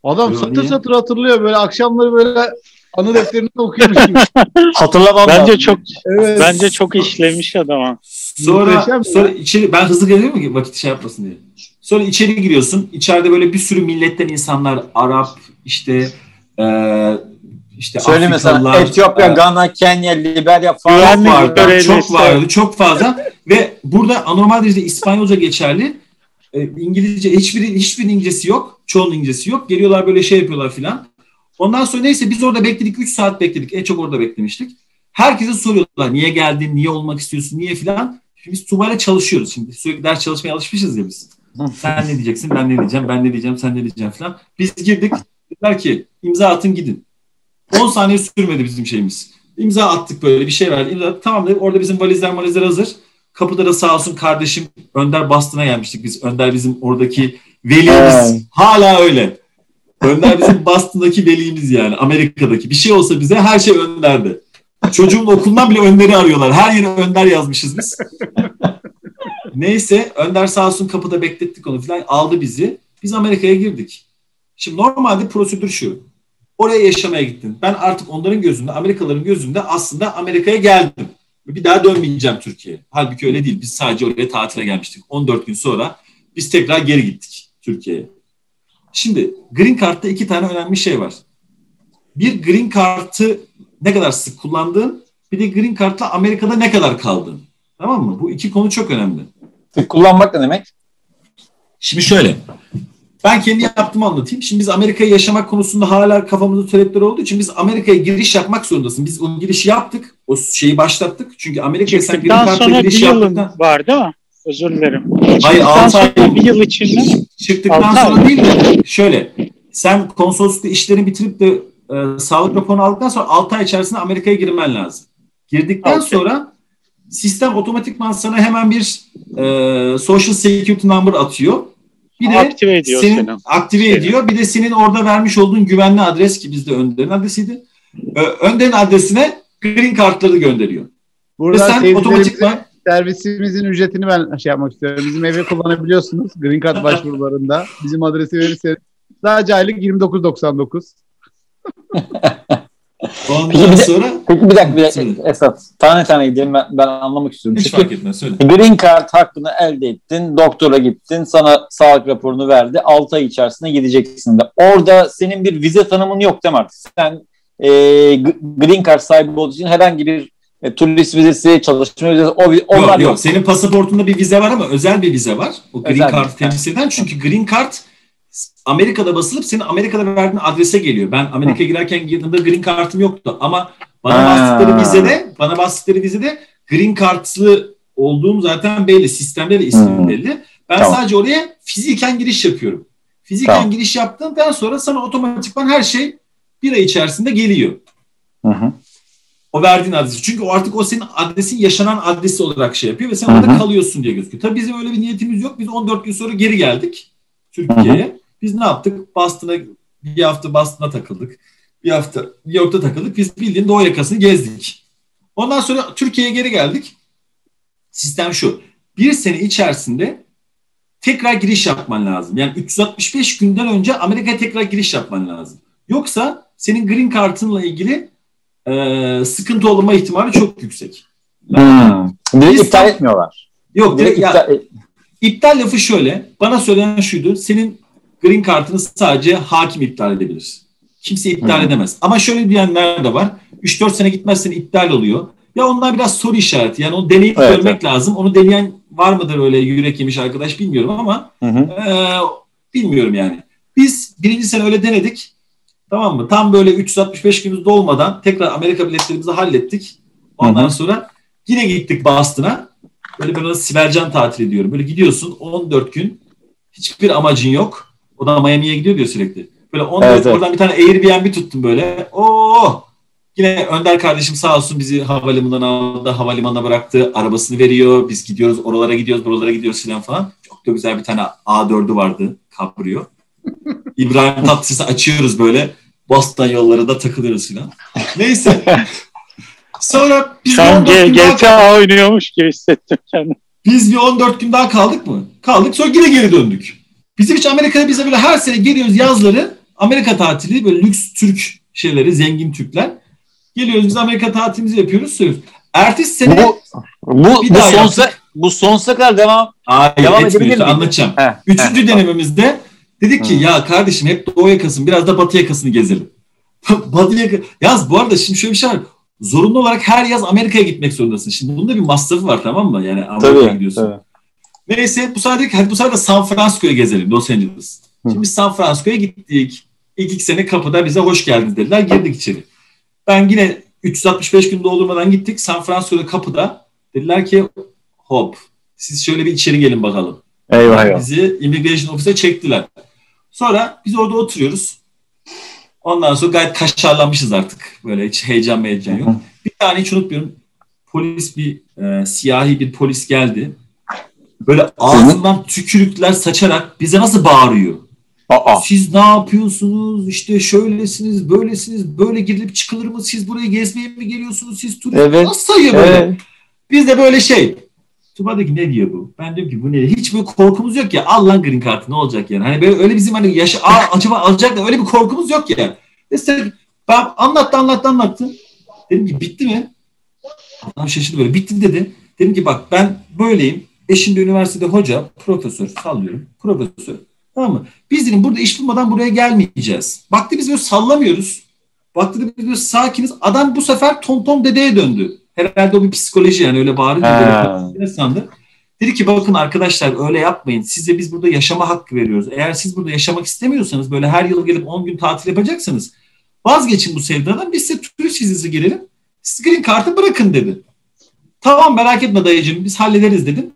Adam Yo, satır niye? satır hatırlıyor böyle akşamları böyle anı defterini okuyormuş gibi. Hatırlamam Bence lazım. çok Evet. bence çok işlemiş adama. Sonra, sonra içeri ben hızlı geliyorum ki vakit şey yapmasın diye. Sonra içeri giriyorsun. İçeride böyle bir sürü milletten insanlar Arap işte eee işte Söyle mesela Etiyopya, eee, Gana, Kenya, Liberya falan. çok vardı, görevlisi. çok vardı, çok fazla ve burada anormal derecede İspanyolca geçerli. E, İngilizce hiçbiri hiçbir İngilizcesi yok. Çoğunun İngilizcesi yok. Geliyorlar böyle şey yapıyorlar filan. Ondan sonra neyse biz orada bekledik 3 saat bekledik. En çok orada beklemiştik. Herkese soruyorlar niye geldin, niye olmak istiyorsun, niye filan. Şimdi biz Tuba'yla çalışıyoruz şimdi. Sürekli ders çalışmaya alışmışız ya biz. Sen ne diyeceksin, ben ne diyeceğim, ben ne diyeceğim, sen ne diyeceksin filan. Biz girdik. Dediler ki imza atın gidin. 10 saniye sürmedi bizim şeyimiz. İmza attık böyle bir şey verdi. İmza. Tamam dedik. Orada bizim valizler valizler hazır. Kapıda da sağ olsun kardeşim Önder Bastın'a gelmiştik biz. Önder bizim oradaki velimiz. Hala öyle. Önder bizim Boston'daki velimiz yani. Amerika'daki. Bir şey olsa bize her şey Önder'de. Çocuğumun okulundan bile Önder'i arıyorlar. Her yere Önder yazmışız biz. Neyse Önder sağ olsun kapıda beklettik onu falan. Aldı bizi. Biz Amerika'ya girdik. Şimdi normalde prosedür şu. Oraya yaşamaya gittin. Ben artık onların gözünde, Amerikalıların gözünde aslında Amerika'ya geldim. Bir daha dönmeyeceğim Türkiye'ye. Halbuki öyle değil. Biz sadece oraya tatile gelmiştik. 14 gün sonra biz tekrar geri gittik Türkiye'ye. Şimdi Green Card'da iki tane önemli şey var. Bir Green Card'ı ne kadar sık kullandığın, bir de Green Card'la Amerika'da ne kadar kaldığın. Tamam mı? Bu iki konu çok önemli. Kullanmak ne demek? Şimdi şöyle. Ben kendi yaptığımı anlatayım. Şimdi biz Amerika'ya yaşamak konusunda hala kafamızda talepler olduğu için biz Amerika'ya giriş yapmak zorundasın. Biz o girişi yaptık. O şeyi başlattık. Çünkü Amerika'ya sen Green Card'la giriş yaptıktan var değil mi? Özür dilerim. Hayır, Çıktıktan altı ay sonra bir yıl içinde çıktıktan ay. sonra değil de şöyle. Sen konsoloslukta işlerini bitirip de e, sağlık raporunu aldıktan sonra 6 ay içerisinde Amerika'ya girmen lazım. Girdikten Okey. sonra sistem otomatikman sana hemen bir e, social security number atıyor. Bir de aktive ediyor senin seni. aktive Seni. ediyor. Bir de senin orada vermiş olduğun güvenli adres ki bizde Önder'in adresiydi. Ö, Önder'in adresine green kartları gönderiyor. Ve Burada sen otomatikman servisimizin ücretini ben şey yapmak istiyorum. Bizim evi kullanabiliyorsunuz Green Card başvurularında. Bizim adresi verirseniz sadece aylık 29.99. ondan Peki bir de- sonra Peki bir dakika, bir dakika Esat. Tane tane gidelim ben, ben anlamak istiyorum. hiç fark etmez söyle. Green Card hakkını elde ettin, doktora gittin, sana sağlık raporunu verdi. 6 ay içerisinde gideceksin de. Orada senin bir vize tanımın yok değil mi artık? Sen e, Green Card sahibi olduğu için herhangi bir e, turist vizesi, çalışma vizesi, o, onlar Yok, yok. yok. Senin pasaportunda bir vize var ama özel bir vize var. O Green Özel Card temsil eden. Çünkü Green Card Amerika'da basılıp senin Amerika'da verdiğin adrese geliyor. Ben Amerika'ya girerken girdiğimde Green Card'ım yoktu. Ama bana bastıkları vizede, bana bastıkları vizede Green Card'lı olduğum zaten belli. Sistemde de ismim Hmm. belli. Ben Tamam. sadece oraya fiziken giriş yapıyorum. Fiziken Tamam. giriş yaptıktan sonra sana otomatikman her şey bir ay içerisinde geliyor. Hı hı. O verdiğin adresi. Çünkü o artık o senin adresin yaşanan adresi olarak şey yapıyor ve sen Hı hı. orada kalıyorsun diye gözüküyor. Tabii bizim öyle bir niyetimiz yok. Biz 14 gün sonra geri geldik Türkiye'ye. Biz ne yaptık? Boston'a bir hafta Boston'a takıldık. Bir hafta New York'ta takıldık. Biz bildiğin Doğu yakasını gezdik. Ondan sonra Türkiye'ye geri geldik. Sistem şu. Bir sene içerisinde tekrar giriş yapman lazım. Yani 365 günden önce Amerika'ya tekrar giriş yapman lazım. Yoksa senin green card'ınla ilgili e, sıkıntı olma ihtimali çok yüksek. Hmm. Direkt iptal etmiyorlar. Yok Direkt direkt ya, iptal, iptal lafı şöyle. Bana söylenen şuydu. Senin green card'ını sadece hakim iptal edebilir. Kimse iptal Hı. edemez. Ama şöyle diyenler de var. 3-4 sene gitmezsen iptal oluyor. Ya onlar biraz soru işareti. Yani onu deneyip Evet, görmek lazım. Onu deneyen var mıdır öyle yürek yemiş arkadaş bilmiyorum ama Hı hı. ee, bilmiyorum yani. Biz birinci sene öyle denedik. Tamam mı? Tam böyle 365 günümüz dolmadan tekrar Amerika biletlerimizi hallettik. Ondan Hı hı. sonra yine gittik Boston'a. Böyle ben ona Sibercan tatil ediyorum. Böyle gidiyorsun 14 gün. Hiçbir amacın yok. O da Miami'ye gidiyor diyor sürekli. Böyle 14 Evet, evet. oradan bir tane Airbnb tuttum böyle. Oo! Yine Önder kardeşim sağ olsun bizi havalimanından aldı, havalimanına bıraktı, arabasını veriyor. Biz gidiyoruz, oralara gidiyoruz, buralara gidiyoruz falan falan. Çok da güzel bir tane A4'ü vardı, Cabrio. İbrahim Tatlıses'i açıyoruz böyle. Boston yollarında takılıyoruz falan. Neyse. Sonra biz Şu bir an 14 G- gün daha GTA oynuyormuş gibi hissettim kendimi. biz bir 14 gün daha kaldık mı? Kaldık sonra yine geri döndük. Bizim hiç Amerika'da bize böyle her sene geliyoruz yazları Amerika tatili böyle lüks Türk şeyleri zengin Türkler. Geliyoruz biz Amerika tatilimizi yapıyoruz söylüyoruz. Ertesi sene Bu, bu, bu, sonsa, yaptık. bu sonsuza kadar devam. Hayır Devam edebilir anlatacağım. Heh, Üçüncü heh. denememizde dedik ki Hı. ya kardeşim hep doğu yakasını biraz da batı yakasını gezelim. batı yaka... Yaz bu arada şimdi şöyle bir şey var. Zorunlu olarak her yaz Amerika'ya gitmek zorundasın. Şimdi bunda bir masrafı var tamam mı? Yani Amerika'ya gidiyorsun. tabii. Neyse bu sefer dedik hadi bu sefer de San Francisco'ya gezelim Los Angeles. Hı. Şimdi biz San Francisco'ya gittik. İlk iki sene kapıda bize hoş geldiniz dediler. Girdik içeri. Ben yine 365 gün doldurmadan gittik. San Francisco'da kapıda dediler ki hop siz şöyle bir içeri gelin bakalım. Eyvah eyvah. Bizi immigration ofise çektiler. Sonra biz orada oturuyoruz. Ondan sonra gayet kaşarlanmışız artık. Böyle hiç heyecan heyecan yok. Bir tane hiç unutmuyorum. Polis bir e, siyahi bir polis geldi. Böyle ağzından tükürükler saçarak bize nasıl bağırıyor? Aa. Siz ne yapıyorsunuz? İşte şöylesiniz, böylesiniz, böyle girilip çıkılır mı? Siz buraya gezmeye mi geliyorsunuz? Siz turist Evet. nasıl sayıyor böyle? Evet. Biz de böyle şey. Tuba dedi ki ne diyor bu? Ben diyorum ki bu ne? Hiç böyle korkumuz yok ya. Al lan green card'ı ne olacak yani? Hani böyle öyle bizim hani yaş Aa, acaba alacak da öyle bir korkumuz yok ya. Mesela ben anlattı anlattı anlattı. Dedim ki bitti mi? Adam şaşırdı böyle. Bitti dedi. Dedim ki bak ben böyleyim. Eşim de üniversitede hoca, profesör sallıyorum. Profesör. Tamam mı? Biz dedim burada iş bulmadan buraya gelmeyeceğiz. Baktı biz böyle sallamıyoruz. Baktı biz böyle sakiniz. Adam bu sefer tonton dedeye döndü. Herhalde o bir psikoloji yani öyle bağırınca böyle sandı. Dedi ki bakın arkadaşlar öyle yapmayın. Size biz burada yaşama hakkı veriyoruz. Eğer siz burada yaşamak istemiyorsanız böyle her yıl gelip 10 gün tatil yapacaksanız vazgeçin bu sevdadan. Biz size turist vizesi gelelim. Siz green card'ı bırakın dedi. Tamam merak etme dayıcığım biz hallederiz dedim.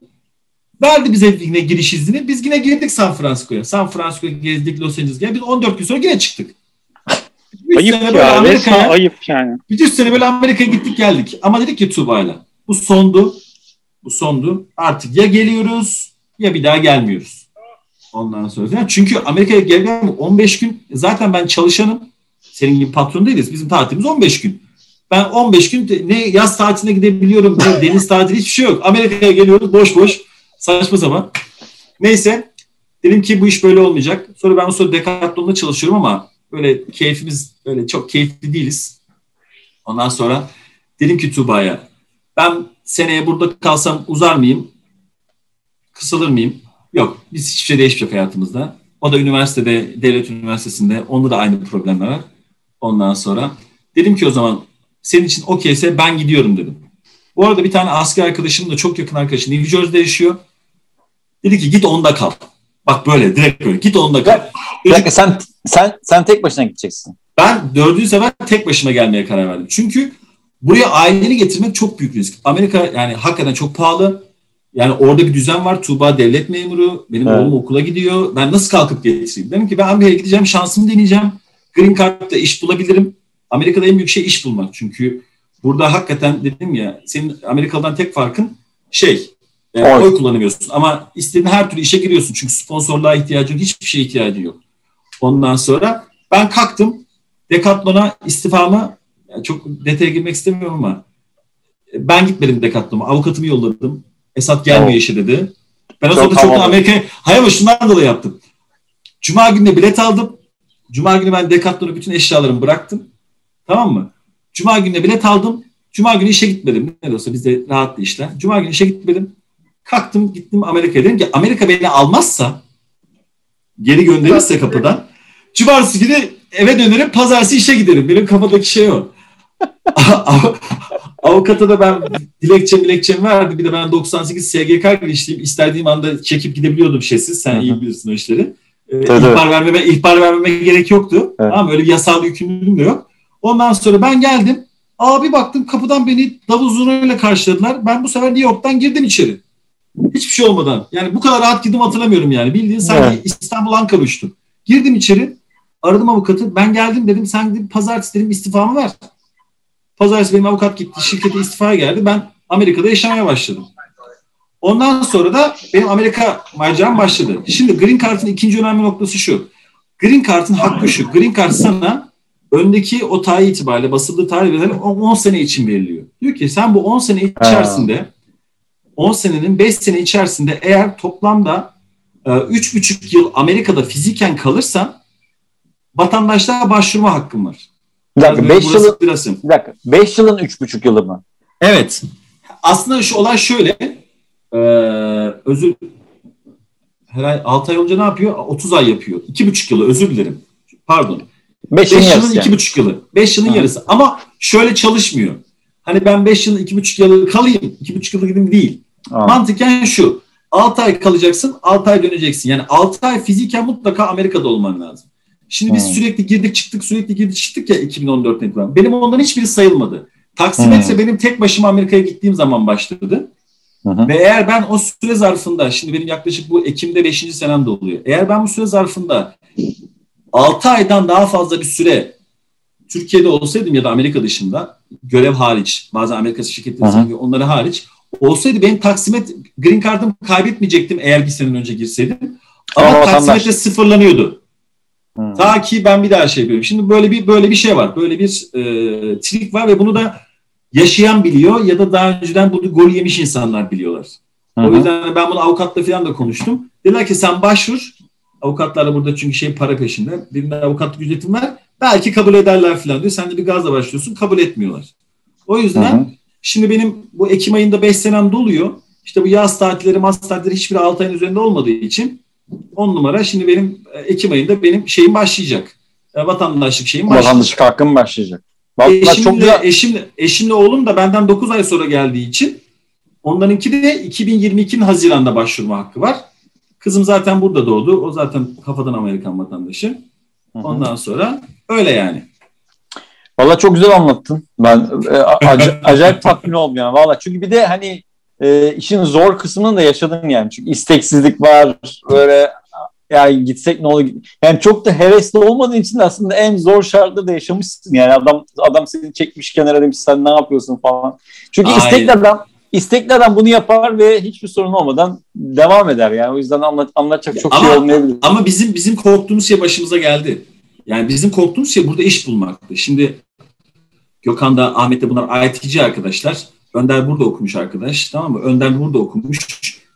Verdi bize yine giriş izni. Biz yine girdik San Francisco'ya. San Francisco'ya gezdik Los Angeles'a. Biz 14 gün sonra yine çıktık. Üç Ayıp sene böyle ya. Amerika'ya ayıp yani. bütün sene böyle Amerika'ya gittik geldik. Ama dedik ki Tuğba'yla bu sondu. Bu sondu. Artık ya geliyoruz ya bir daha gelmiyoruz. Ondan sonra. Yani çünkü Amerika'ya gelmem 15 gün zaten ben çalışanım. Senin gibi patron değiliz. Bizim tatilimiz 15 gün. Ben 15 gün ne yaz tatiline gidebiliyorum ne deniz tatili hiçbir şey yok. Amerika'ya geliyoruz boş boş. Saçma sapan. Neyse. Dedim ki bu iş böyle olmayacak. Sonra ben o sırada Decathlon'da çalışıyorum ama böyle keyfimiz öyle çok keyifli değiliz. Ondan sonra dedim ki Tuğba'ya ben seneye burada kalsam uzar mıyım? Kısalır mıyım? Yok. Biz hiçbir şey değişmeyecek hayatımızda. O da üniversitede, devlet üniversitesinde. Onda da aynı problemler var. Ondan sonra dedim ki o zaman senin için okeyse ben gidiyorum dedim. Bu arada bir tane asker arkadaşım da çok yakın arkadaşım New Jersey'de yaşıyor. Dedi ki git onda kal. Bak böyle direkt böyle git onda kal. Bir dakika sen sen sen tek başına gideceksin. Ben dördüncü sefer tek başıma gelmeye karar verdim. Çünkü buraya aileni getirmek çok büyük risk. Amerika yani hakikaten çok pahalı. Yani orada bir düzen var. Tuğba devlet memuru. Benim Evet. oğlum okula gidiyor. Ben nasıl kalkıp getireyim? Dedim ki ben Amerika'ya gideceğim. Şansımı deneyeceğim. Green Card'da iş bulabilirim. Amerika'da en büyük şey iş bulmak. Çünkü burada hakikaten dedim ya senin Amerika'dan tek farkın şey e, Oy. oy kullanamıyorsun. Ama istediğin her türlü işe giriyorsun. Çünkü sponsorluğa ihtiyacın. Hiçbir şeye ihtiyacın yok. Ondan sonra ben kalktım. Decathlon'a istifamı yani çok detaya girmek istemiyorum ama e, ben gitmedim Decathlon'a. Avukatımı yolladım. Esat gelmiyor Oh. işe dedi. Ben o sırada çok havalı. Amerika'ya... Hayır ama şundan dolayı yaptım. Cuma günü bilet aldım. Cuma günü ben Decathlon'a bütün eşyalarımı bıraktım. Tamam mı? Cuma günü bilet aldım. Cuma günü işe gitmedim. Ne de olsa bizde rahattı işler. Cuma günü işe gitmedim. Kalktım gittim Amerika'ya. Dedim ki Amerika beni almazsa geri gönderirse kapıdan cumartesi günü eve dönerim pazartesi işe giderim. Benim kafadaki şey o. Av- Avukata da ben dilekçe dilekçemi verdi. Bir de ben 98 SGK girişliyim. İstediğim anda çekip gidebiliyordum şeysiz. Sen iyi bilirsin o işleri. Ee, Tabii. ihbar vermeme, ihbar vermeme gerek yoktu. Evet. Ama öyle bir yasal yükümlülüğüm de yok. Ondan sonra ben geldim. Abi baktım kapıdan beni davul zurnayla karşıladılar. Ben bu sefer New York'tan girdim içeri. Hiçbir şey olmadan. Yani bu kadar rahat girdim hatırlamıyorum yani. Bildiğin sanki Evet. İstanbul Ankara uçtum. Girdim içeri. Aradım avukatı. Ben geldim dedim. Sen dedim, pazartesi dedim istifamı ver. Pazartesi benim avukat gitti. Şirkete istifaya geldi. Ben Amerika'da yaşamaya başladım. Ondan sonra da benim Amerika maceram başladı. Şimdi Green Card'ın ikinci önemli noktası şu. Green Card'ın hakkı şu. Green Card sana öndeki o tarih itibariyle basıldığı tarih itibariyle 10 sene için veriliyor. Diyor ki sen bu 10 sene içerisinde 10 senenin 5 sene içerisinde eğer toplamda e, 3,5 yıl Amerika'da fiziken kalırsan vatandaşlığa başvurma hakkın var. Bir dakika 5 Burası yılın bir dakika 5 yılın 3,5 yılı mı? Evet. Aslında şu olay şöyle. Ee, özür her ay 6 ay önce ne yapıyor? 30 ay yapıyor. 2,5 yılı özür dilerim. Pardon. 5 5 yılın yılın yarısı yani. 2,5 yılı. 5 yılın Hı. yarısı. Ama şöyle çalışmıyor. Hani ben 5 yıl 2,5 yılı kalayım. 2,5 yılı gideyim değil. Aa, Mantıken şu. 6 ay kalacaksın, 6 ay döneceksin. Yani 6 ay fiziken mutlaka Amerika'da olman lazım. Şimdi biz Hmm. sürekli girdik çıktık, sürekli girdik çıktık ya 2014'ten itibaren. Benim ondan hiçbiri sayılmadı. Taksimetre benim tek başıma Amerika'ya gittiğim zaman başladı. Hı hı. Ve eğer ben o süre zarfında, şimdi benim yaklaşık bu Ekim'de 5. senem de oluyor. Eğer ben bu süre zarfında 6 aydan daha fazla bir süre Türkiye'de olsaydım ya da Amerika dışında görev hariç, bazı Amerika şirketleri sanıyor, onları hariç olsaydı benim taksimet green card'ımı kaybetmeyecektim eğer bir sene önce girseydim. Ama Ama taksimetre sıfırlanıyordu. Ta ki ben bir daha şey yapıyorum. Şimdi böyle bir böyle bir şey var. Böyle bir e, trik var ve bunu da yaşayan biliyor ya da daha önceden bunu gol yemiş insanlar biliyorlar. Hı O hı. yüzden ben bunu avukatla falan da konuştum. Dediler ki sen başvur. Avukatlar da burada çünkü şey para peşinde. Birinde avukatlık ücretin var. Belki kabul ederler falan diyor. Sen de bir gazla başlıyorsun. Kabul etmiyorlar. O yüzden Hı hı. Şimdi benim bu Ekim ayında 5 senem doluyor. İşte bu yaz tatilleri, maz tatilleri hiçbiri 6 ayın üzerinde olmadığı için 10 numara şimdi benim e, Ekim ayında benim şeyim başlayacak. E, Vatandaşlık şeyim başlayacak. Vatandaşlık hakkım başlayacak. Çok Eşimle, güzel. eşimle, eşimle oğlum da benden 9 ay sonra geldiği için onlarınki de 2022'nin Haziran'da başvurma hakkı var. Kızım zaten burada doğdu. O zaten kafadan Amerikan vatandaşı. Ondan sonra öyle yani. Valla çok güzel anlattın. Ben e, ac- acayip tatmin oldum yani. Valla çünkü bir de hani e, işin zor kısmını da yaşadın yani. Çünkü isteksizlik var. Böyle yani gitsek ne olur. Yani çok da hevesli olmadığın için aslında en zor şartları da yaşamışsın. Yani adam adam seni çekmiş kenara demiş sen ne yapıyorsun falan. Çünkü Aynen. istekli adam istekli adam bunu yapar ve hiçbir sorun olmadan devam eder yani. O yüzden anlat, anlatacak çok şey Ama- olmayabilir. Ama bizim bizim korktuğumuz şey başımıza geldi. Yani bizim korktuğumuz şey burada iş bulmaktı. Şimdi Gökhan da Ahmet de bunlar IT'ci arkadaşlar. Önder burada okumuş arkadaş tamam mı? Önder burada okumuş.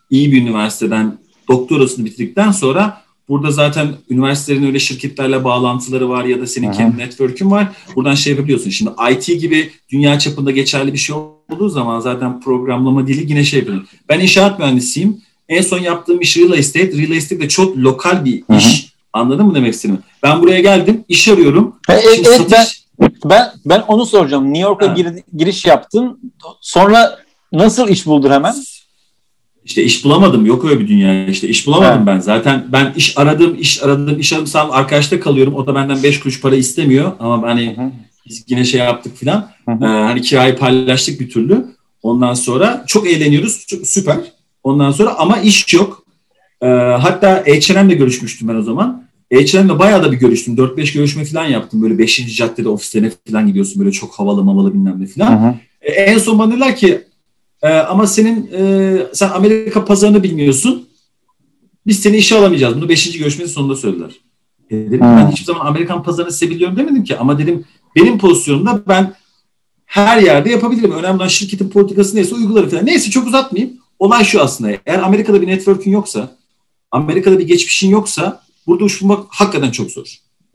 İyi bir üniversiteden doktorasını bitirdikten sonra burada zaten üniversitelerin öyle şirketlerle bağlantıları var ya da senin kendi network'ün var. Buradan şey yapabiliyorsun. Şimdi IT gibi dünya çapında geçerli bir şey olduğu zaman zaten programlama dili yine şey yapıyor. Ben inşaat mühendisiyim. En son yaptığım iş real estate. Real estate de çok lokal bir hı. iş. Anladın mı demek istediğimi? Ben buraya geldim, iş arıyorum. Ha, evet, evet, ben, satış- Ben ben onu soracağım. New York'a gir- giriş yaptın. Sonra nasıl iş buldun hemen? İşte iş bulamadım. Yok öyle bir dünya. İşte iş bulamadım Ha. ben. Zaten ben iş aradım, iş aradım, iş aradım. Sağ arkadaşta kalıyorum. O da benden 5 kuruş para istemiyor. Ama hani Hı hı. biz yine şey yaptık filan. Ee, hani kirayı paylaştık bir türlü. Ondan sonra çok eğleniyoruz. Süper. Ondan sonra ama iş yok. Ee, hatta H&M'le görüşmüştüm ben o zaman. H&M'le bayağı da bir görüştüm. 4-5 görüşme falan yaptım. Böyle 5. caddede ofislerine falan gidiyorsun. Böyle çok havalı mamalı bilmem ne Hı falan. hı. E, en son bana dediler ki e, ama senin e, sen Amerika pazarını bilmiyorsun. Biz seni işe alamayacağız. Bunu 5. görüşmenin sonunda söylediler. E, dedim ben hiçbir zaman Amerikan pazarını size biliyorum demedim ki. Ama dedim benim pozisyonumda ben her yerde yapabilirim. Önemli olan şirketin politikası neyse uygularım falan. Neyse çok uzatmayayım. Olay şu aslında. Eğer Amerika'da bir network'ün yoksa, Amerika'da bir geçmişin yoksa burada uç bulmak hakikaten çok zor.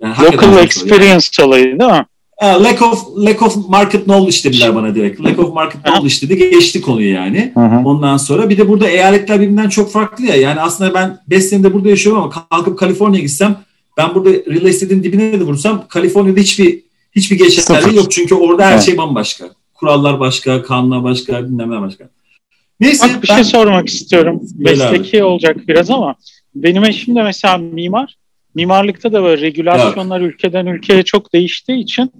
Yani hakikaten Local çok zor. experience olayı değil mi? Lack of lack of market knowledge dediler bana direkt. Lack of market knowledge dedi. Geçti konuyu yani. Hı hı. Ondan sonra bir de burada eyaletler birbirinden çok farklı ya. Yani aslında ben 5 senedir burada yaşıyorum ama kalkıp Kaliforniya'ya gitsem ben burada real estate'in dibine de vursam Kaliforniya'da hiçbir hiçbir geçerli yok. Çünkü orada her Evet. şey bambaşka. Kurallar başka, kanunlar başka, ne başka. Neyse Bak bir ben- şey sormak istiyorum. Mesleki olacak biraz ama benim eşim de mesela mimar. Mimarlıkta da böyle regülasyonlar ülkeden ülkeye çok değiştiği için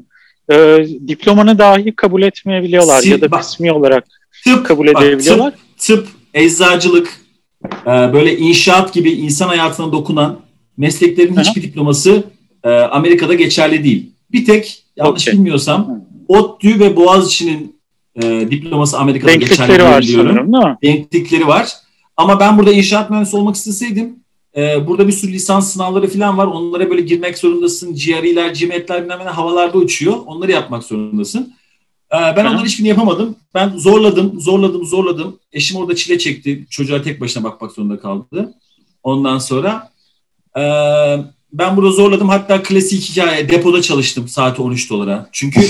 e, diplomanı dahi kabul etmeyebiliyorlar Sil- ya da bak- kısmi olarak tıp, kabul bak, edebiliyorlar. tıp, eczacılık, e, böyle inşaat gibi insan hayatına dokunan mesleklerin Hı hı. hiçbir diploması e, Amerika'da geçerli değil. Bir tek yanlış Okey. bilmiyorsam ODTÜ ve Boğaziçi'nin e, diploması Amerika'da geçerli var biliyorum. sanırım değil mi? Denklikleri var. Ama ben burada inşaat mühendisi olmak isteseydim e, burada bir sürü lisans sınavları falan var. Onlara böyle girmek zorundasın. GRE'ler, GMAT'ler bilmem ne havalarda uçuyor. Onları yapmak zorundasın. Ee, Ben Hı. onların hiçbirini yapamadım. Ben zorladım, zorladım, zorladım. Eşim orada çile çekti. Çocuğa tek başına bakmak zorunda kaldı. Ondan sonra e, ben burada zorladım. Hatta klasik hikaye depoda çalıştım saati 13 dolara. Çünkü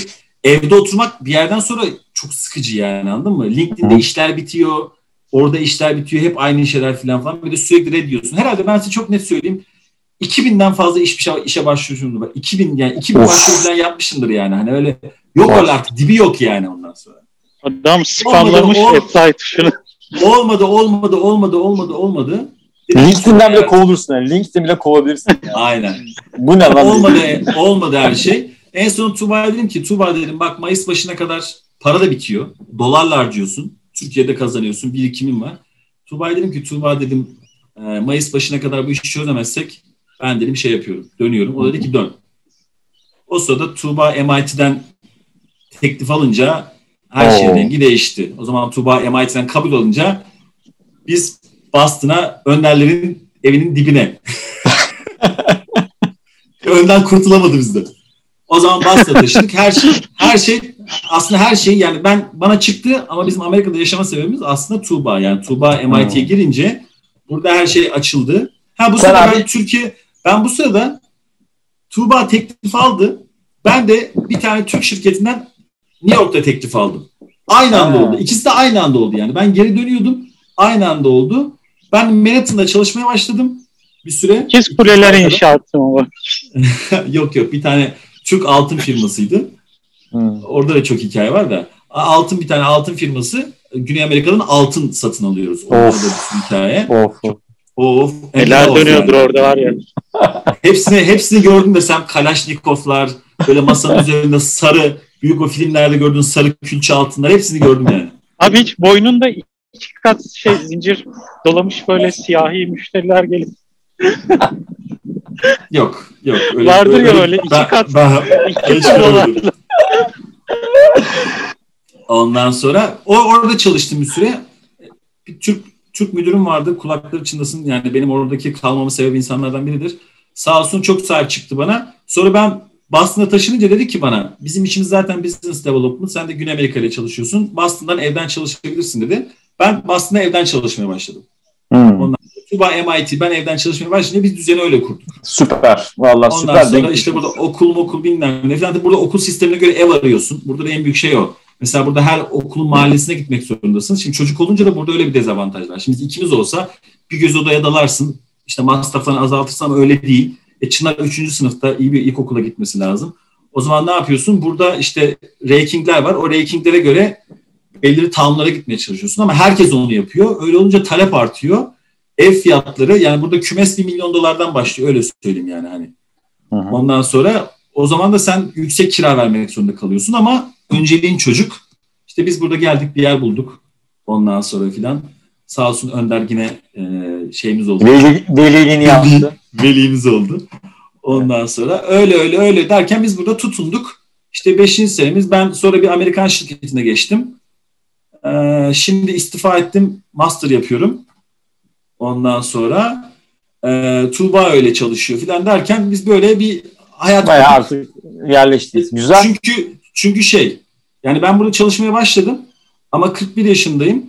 evde oturmak bir yerden sonra çok sıkıcı yani anladın mı? LinkedIn'de işler bitiyor. Orada işler bitiyor. Hep aynı şeyler falan falan. Bir de sürekli red diyorsun. Herhalde ben size çok net söyleyeyim. 2000'den fazla iş, işe, işe başvuruşumdur. Bak 2000 yani 2000 Of. başvuru falan yapmışımdır yani. Hani öyle yok Of. öyle artık dibi yok yani ondan sonra. Adam spamlamış apply tuşunu. Olmadı, olmadı, olmadı, olmadı, olmadı. LinkedIn'den bile kovulursun. Yani. LinkedIn bile kovabilirsin. Yani. Aynen. Bu ne lan? olmadı, olmadı her şey. En son Tuğba'ya dedim ki Tuğba dedim bak Mayıs başına kadar Para da bitiyor. Dolarla harcıyorsun. Türkiye'de kazanıyorsun. Birikimin var. Tuğba'ya dedim ki Tuğba dedim Mayıs başına kadar bu işi çözemezsek ben dedim şey yapıyorum. Dönüyorum. O dedi ki dön. O sırada Tuğba MIT'den teklif alınca her şeyin rengi değişti. O zaman Tuğba MIT'den kabul olunca biz Boston'a Önderlerin evinin dibine. Önden kurtulamadı bizde. O zaman Boston'a taşıdık. Her şey, her şey aslında her şey yani ben bana çıktı ama bizim Amerika'da yaşama sebebimiz aslında Tuğba. Yani Tuğba MIT'ye girince burada her şey açıldı. Ha bu Sen sırada abi- ben Türkiye ben bu sırada Tuğba teklif aldı. Ben de bir tane Türk şirketinden New York'ta teklif aldım. Aynı anda Ha. oldu. İkisi de aynı anda oldu yani. Ben geri dönüyordum. Aynı anda oldu. Ben Manhattan'da çalışmaya başladım bir süre. İkiz kuleler inşaatı mı var? yok yok bir tane Türk altın firmasıydı. Hmm. Orada da çok hikaye var da. Altın bir tane altın firması Güney Amerika'dan altın satın alıyoruz. Orada da Of. bir sürü hikaye. Of. of. Of. Neler dönüyordur yani. orada var ya. Hepsini, hepsini gördüm desem Kalaşnikovlar, böyle masanın üzerinde sarı, büyük o filmlerde gördüğün sarı külçe altınlar hepsini gördüm yani. Abi hiç boynunda iki kat şey zincir dolamış böyle siyahi müşteriler gelip Yok, yok. Vardır ya öyle iki kat- iki hiç dolar. Ondan sonra o orada çalıştım bir süre. Bir Türk Türk müdürüm vardı. Kulakları çınlasın. Yani benim oradaki kalmamın sebebi insanlardan biridir. Sağ olsun çok sahip çıktı bana. Sonra ben Boston'a taşınınca dedi ki bana bizim işimiz zaten business development. Sen de Güney Amerika ile çalışıyorsun. Boston'dan evden çalışabilirsin dedi. Ben Boston'da evden çalışmaya başladım. Hmm. Tuba MIT ben evden çalışmaya başlayınca biz düzeni öyle kurduk. Süper. Vallahi Ondan süper. sonra denk işte burada okul okul bilmem ne falan. Burada okul sistemine göre ev arıyorsun. Burada da en büyük şey o. Mesela burada her okulun mahallesine gitmek zorundasın. Şimdi çocuk olunca da burada öyle bir dezavantaj var. Şimdi ikimiz olsa bir göz odaya dalarsın. İşte masraflarını azaltırsan öyle değil. E Çınar 3. sınıfta iyi bir ilkokula gitmesi lazım. O zaman ne yapıyorsun? Burada işte rankingler var. O rankinglere göre belirli townlara gitmeye çalışıyorsun ama herkes onu yapıyor. Öyle olunca talep artıyor. Ev fiyatları yani burada kümes bir milyon dolardan başlıyor. Öyle söyleyeyim yani hani. Hı hı. Ondan sonra o zaman da sen yüksek kira vermek zorunda kalıyorsun ama önceliğin çocuk. İşte biz burada geldik bir yer bulduk. Ondan sonra filan. Sağ olsun Önder yine e, şeyimiz oldu. Veli, veliliğini yaptı. Velimiz oldu. Ondan sonra öyle öyle öyle derken biz burada tutunduk. İşte 5. senemiz ben sonra bir Amerikan şirketine geçtim. Ee, şimdi istifa ettim. Master yapıyorum. Ondan sonra e, Tuğba öyle çalışıyor filan derken biz böyle bir hayat Bayağı artık yerleştiyiz. Güzel. çünkü çünkü şey yani ben burada çalışmaya başladım ama 41 yaşındayım.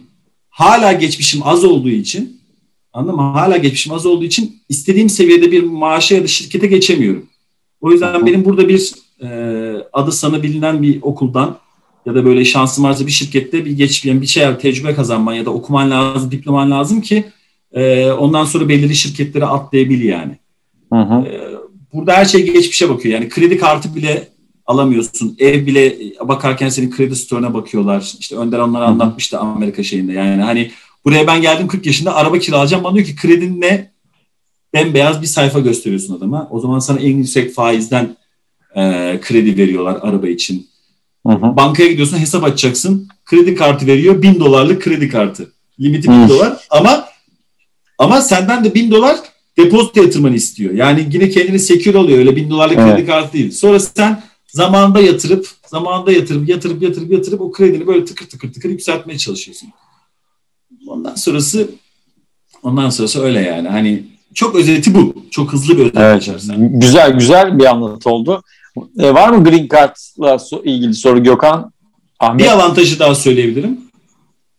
Hala geçmişim az olduğu için anladın mı? Hala geçmişim az olduğu için istediğim seviyede bir maaşa ya da şirkete geçemiyorum. O yüzden benim burada bir e, adı sana bilinen bir okuldan ya da böyle şansım varsa bir şirkette bir geç yani bir şey tecrübe kazanman ya da okuman lazım, diploman lazım ki e, ondan sonra belirli şirketlere atlayabil yani. Hı hı. Burada her şey geçmişe bakıyor. Yani kredi kartı bile alamıyorsun. Ev bile bakarken senin kredi store'una bakıyorlar. İşte Önder onları anlatmıştı Amerika şeyinde. Yani hani buraya ben geldim 40 yaşında araba kiralayacağım. Bana diyor ki kredin ne? Bembeyaz bir sayfa gösteriyorsun adama. O zaman sana en yüksek faizden e, kredi veriyorlar araba için. Hı hı. Bankaya gidiyorsun hesap açacaksın. Kredi kartı veriyor. Bin dolarlık kredi kartı. Limiti bin dolar. Ama ama senden de bin dolar depozito yatırmanı istiyor. Yani yine kendini secure oluyor. Öyle bin dolarlık Evet. kredi kartı değil. Sonra sen zamanında yatırıp zamanında yatırıp yatırıp yatırıp yatırıp o kredini böyle tıkır tıkır tıkır yükseltmeye çalışıyorsun. Ondan sonrası ondan sonrası öyle yani. Hani çok özeti bu. Çok hızlı bir özet Evet. geçersen. Güzel güzel bir anlatı oldu. E, var mı Green Card'la ilgili soru Gökhan? Ahmet. Bir avantajı daha söyleyebilirim.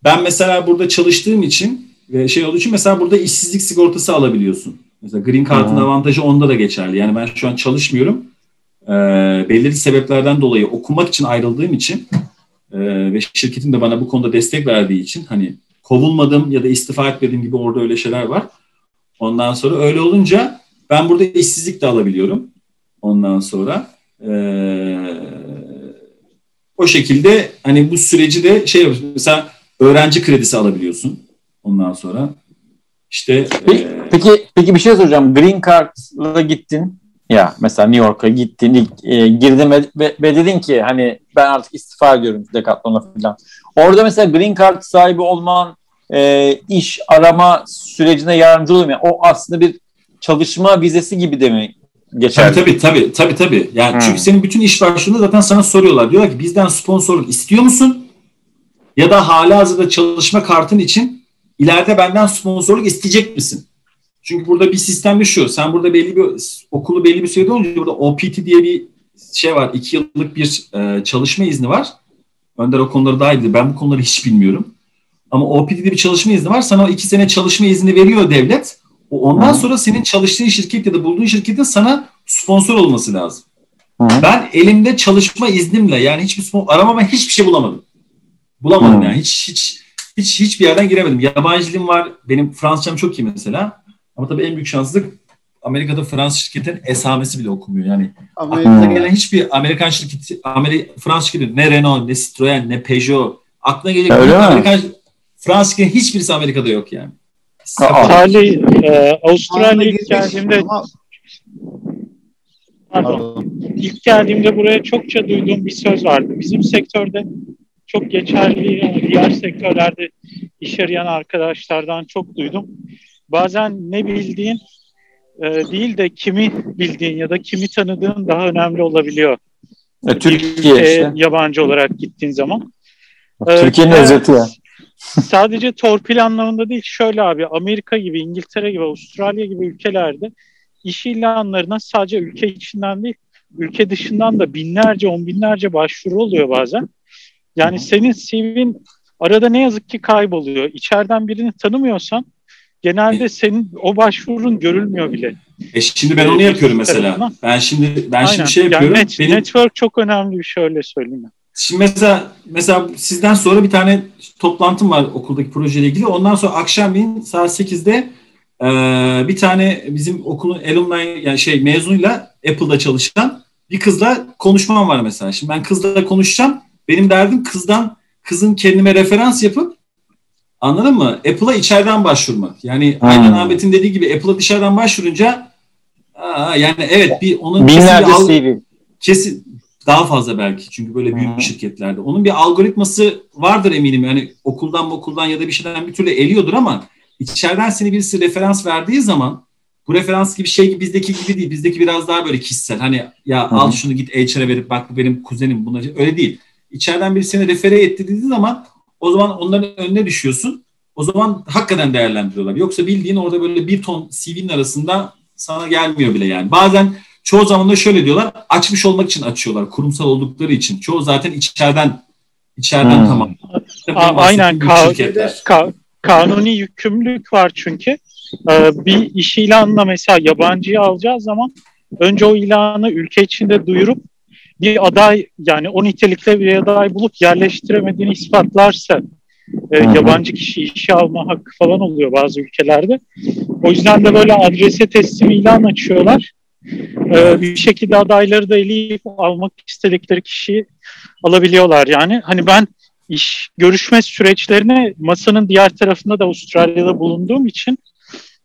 Ben mesela burada çalıştığım için ve şey olduğu için mesela burada işsizlik sigortası alabiliyorsun. Mesela Green Card'ın avantajı onda da geçerli. Yani ben şu an çalışmıyorum. Ee, belirli sebeplerden dolayı okumak için ayrıldığım için e, ve şirketin de bana bu konuda destek verdiği için hani kovulmadım ya da istifa etmediğim gibi orada öyle şeyler var. Ondan sonra öyle olunca ben burada işsizlik de alabiliyorum. Ondan sonra eee, o şekilde hani bu süreci de şey yapıyorsun. Mesela öğrenci kredisi alabiliyorsun. Ondan sonra işte Peki, eee, peki, peki bir şey soracağım. Green Card'la gittin. Ya mesela New York'a gittin, ilk, e, girdin ve, ve, ve dedin ki hani ben artık istifa ediyorum Decathlon'a falan. Orada mesela green card sahibi olman, e, iş arama sürecine yardımcı oluyor? Yani o aslında bir çalışma vizesi gibi de mi geçerli? Tabii tabii tabii tabii tabii. Yani Hmm. çünkü senin bütün iş başvurunda zaten sana soruyorlar. Diyorlar ki bizden sponsorluk istiyor musun? Ya da hala hazırda çalışma kartın için ileride benden sponsorluk isteyecek misin? Çünkü burada bir sistem şu. Sen burada belli bir okulu belli bir sürede olunca burada OPT diye bir şey var. iki yıllık bir e, çalışma izni var. Önder o konuları daha iyi. Ben bu konuları hiç bilmiyorum. Ama OPT diye bir çalışma izni var. Sana o iki sene çalışma izni veriyor devlet. Ondan Hı. sonra senin çalıştığın şirket ya da bulduğun şirketin sana sponsor olması lazım. Hı. Ben elimde çalışma iznimle yani hiçbir sponsor aramama hiçbir şey bulamadım. Bulamadım Hı. yani. Hiç hiç hiç hiçbir yerden giremedim. Yabancı dilim var. Benim Fransızcam çok iyi mesela. Ama tabii en büyük şanssızlık Amerika'da Fransız şirketin esamesi bile okunmuyor. Yani aklına Hmm. gelen hiçbir Amerikan şirketi, Ameri Fransız şirketi ne Renault, ne Citroen, ne Peugeot aklına mi? Amerikan Fransız şirketi hiçbirisi Amerika'da yok yani. Salih, e, Avustralya'ya geldiğimde pardon, ilk geldiğimde buraya çokça duyduğum bir söz vardı. Bizim sektörde çok geçerli diğer sektörlerde iş arayan arkadaşlardan çok duydum. Bazen ne bildiğin e, değil de kimi bildiğin ya da kimi tanıdığın daha önemli olabiliyor. E, Türkiye Bir işte. Yabancı olarak gittiğin zaman. Türkiye'nin e, özeti ya. sadece torpil anlamında değil şöyle abi Amerika gibi İngiltere gibi Avustralya gibi ülkelerde iş ilanlarına sadece ülke içinden değil ülke dışından da binlerce on binlerce başvuru oluyor bazen. Yani senin CV'in arada ne yazık ki kayboluyor. İçeriden birini tanımıyorsan genelde senin o başvurun görülmüyor bile. E şimdi ben onu yapıyorum mesela. Ben şimdi ben Aynen. şimdi şey Yani yapıyorum. net- Benim Network çok önemli bir şey öyle söyleyeyim. Şimdi mesela mesela sizden sonra bir tane toplantım var okuldaki projeyle ilgili. Ondan sonra akşamleyin saat 8'de eee, bir tane bizim okulun alumni yani şey mezunuyla Apple'da çalışan bir kızla konuşmam var mesela. Şimdi ben kızla konuşacağım. Benim derdim kızdan kızın kendime referans yapıp anladın mı? Apple'a içeriden başvurmak. Yani Hmm. Aynen Ahmet'in dediği gibi Apple'a dışarıdan başvurunca aa, yani evet bir onun kesin bir Binlerce CV. kesin daha fazla belki çünkü böyle büyük Hı. şirketlerde. Onun bir algoritması vardır eminim. Yani okuldan okuldan ya da bir şeyden bir türlü eliyordur ama içeriden seni birisi referans verdiği zaman bu referans gibi şey bizdeki gibi değil. Bizdeki biraz daha böyle kişisel. Hani ya Hı. al şunu git HR'a verip bak bu benim kuzenim buna öyle değil. İçeriden biri seni refere etti dediği zaman o zaman onların önüne düşüyorsun. O zaman hakikaten değerlendiriyorlar. Yoksa bildiğin orada böyle bir ton CV'nin arasında sana gelmiyor bile yani. Bazen çoğu zaman da şöyle diyorlar. Açmış olmak için açıyorlar. Kurumsal oldukları için. Çoğu zaten içeriden içeriden Hmm. tamam. A- aynen, ka-. Ka- kanuni yükümlülük var çünkü. Ee, bir iş ilanına mesela yabancıyı alacağı zaman önce o ilanı ülke içinde duyurup bir aday yani o nitelikte bir aday bulup yerleştiremediğini ispatlarsa e, yabancı kişi işe alma hakkı falan oluyor bazı ülkelerde. O yüzden de böyle adrese teslim ilan açıyorlar. Ee, bir şekilde adayları da eleyip almak istedikleri kişiyi alabiliyorlar yani. Hani ben iş görüşme süreçlerine masanın diğer tarafında da Avustralya'da bulunduğum için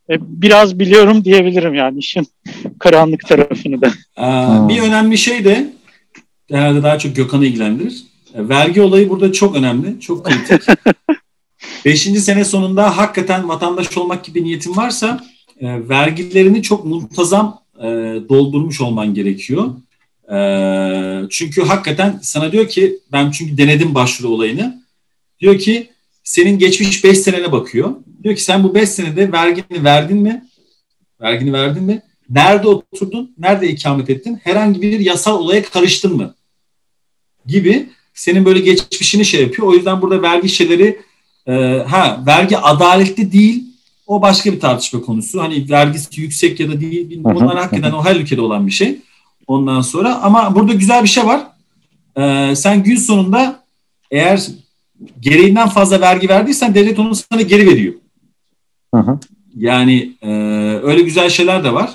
e, biraz biliyorum diyebilirim yani işin karanlık tarafını da. Aa, Hmm. Bir önemli şey de herhalde daha çok Gökhan'ı ilgilendirir. E, Vergi olayı burada çok önemli, çok kritik. Beşinci sene sonunda hakikaten vatandaş olmak gibi niyetin varsa e, vergilerini çok muntazam e, doldurmuş olman gerekiyor. E, çünkü hakikaten sana diyor ki ben çünkü denedim başvuru olayını. Diyor ki senin geçmiş 5 senene bakıyor. Diyor ki sen bu 5 senede vergini verdin mi? Vergini verdin mi? Nerede oturdun? Nerede ikamet ettin? Herhangi bir yasal olaya karıştın mı? Gibi senin böyle geçmişini şey yapıyor. O yüzden burada vergi şeyleri e, ha vergi adaletli değil. O başka bir tartışma konusu. Hani vergisi yüksek ya da değil. bilmiyorum. Bunlar hakikaten o her ülkede olan bir şey. Ondan sonra ama burada güzel bir şey var. E, sen gün sonunda eğer gereğinden fazla vergi verdiysen devlet onu sana geri veriyor. Hı hı. Yani e, öyle güzel şeyler de var.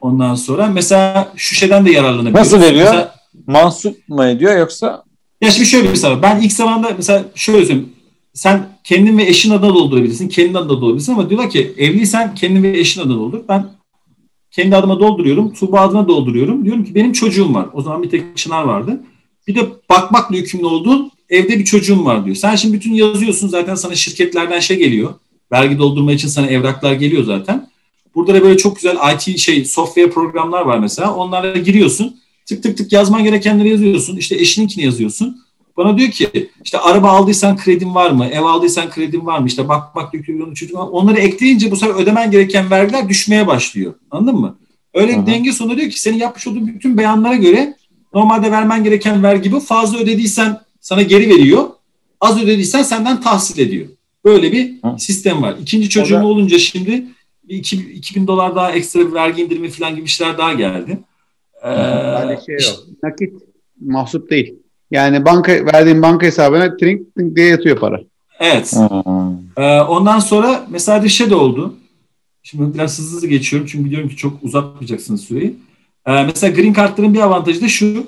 Ondan sonra mesela şu şeyden de yararlanabiliyoruz. Nasıl veriyor? Mesela, Mansup mu ediyor yoksa? ya şimdi şöyle bir var. Ben ilk zamanda mesela şöyle söyleyeyim. Sen kendin ve eşin adına doldurabilirsin. Kendin adına doldurabilirsin ama diyorlar ki evliysen kendin ve eşin adına doldur. Ben kendi adıma dolduruyorum. Tuğba adına dolduruyorum. Diyorum ki benim çocuğum var. O zaman bir tek Çınar vardı. Bir de bakmakla yükümlü olduğun evde bir çocuğum var diyor. Sen şimdi bütün yazıyorsun zaten sana şirketlerden şey geliyor. Vergi doldurma için sana evraklar geliyor zaten. Burada da böyle çok güzel IT şey software programlar var mesela. Onlara giriyorsun. Tık tık tık yazman gerekenleri yazıyorsun. İşte eşininkini yazıyorsun. Bana diyor ki işte araba aldıysan kredin var mı? Ev aldıysan kredin var mı? İşte bakmak yükümlü çocuk var. Onları ekleyince bu sefer ödemen gereken vergiler düşmeye başlıyor. Anladın mı? Öyle hı. denge sonu diyor ki senin yapmış olduğun bütün beyanlara göre normalde vermen gereken vergi bu. Fazla ödediysen sana geri veriyor. Az ödediysen senden tahsil ediyor. Böyle bir Hı. sistem var. İkinci çocuğum da- olunca şimdi bir iki- 2000 dolar daha ekstra bir vergi indirimi falan gibi işler daha geldi. Ee, şey yok. Nakit mahsup değil. Yani banka verdiğin banka hesabına trink trink diye yatıyor para. evet. Hmm. Ee, ondan sonra mesela bir şey de oldu. Şimdi biraz hızlı hızlı geçiyorum çünkü biliyorum ki çok uzatmayacaksınız süreyi. Ee, mesela green card'ların bir avantajı da şu.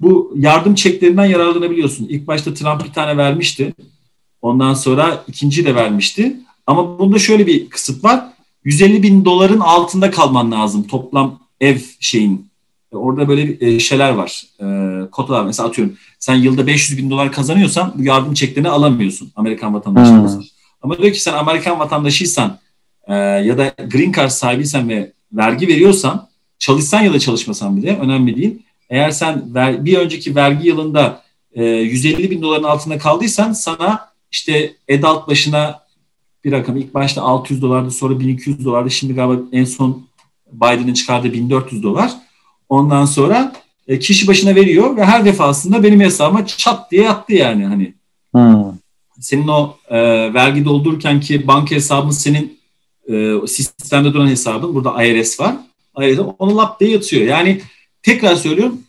Bu yardım çeklerinden yararlanabiliyorsun. İlk başta Trump bir tane vermişti. Ondan sonra ikinci de vermişti. Ama bunda şöyle bir kısıt var. 150 bin doların altında kalman lazım toplam ev şeyin. Orada böyle e, şeyler var. E, kotalar mesela atıyorum. Sen yılda 500 bin dolar kazanıyorsan bu yardım çeklerini alamıyorsun Amerikan vatandaşı Hmm. Ama diyor ki sen Amerikan vatandaşıysan e, ya da green card sahibiysen ve vergi veriyorsan çalışsan ya da çalışmasan bile önemli değil. Eğer sen ver, bir önceki vergi yılında e, 150 bin doların altında kaldıysan sana işte adult başına bir rakam ilk başta 600 dolardı sonra 1200 dolardı şimdi galiba en son Biden'ın çıkardığı 1400 dolar. Ondan sonra e, kişi başına veriyor ve her defasında benim hesabıma çat diye yattı yani hani Hmm. senin o e, vergi doldururken ki banka hesabın senin e, sistemde duran hesabın burada IRS var. IRS onu lap diye yatıyor. Yani tekrar söylüyorum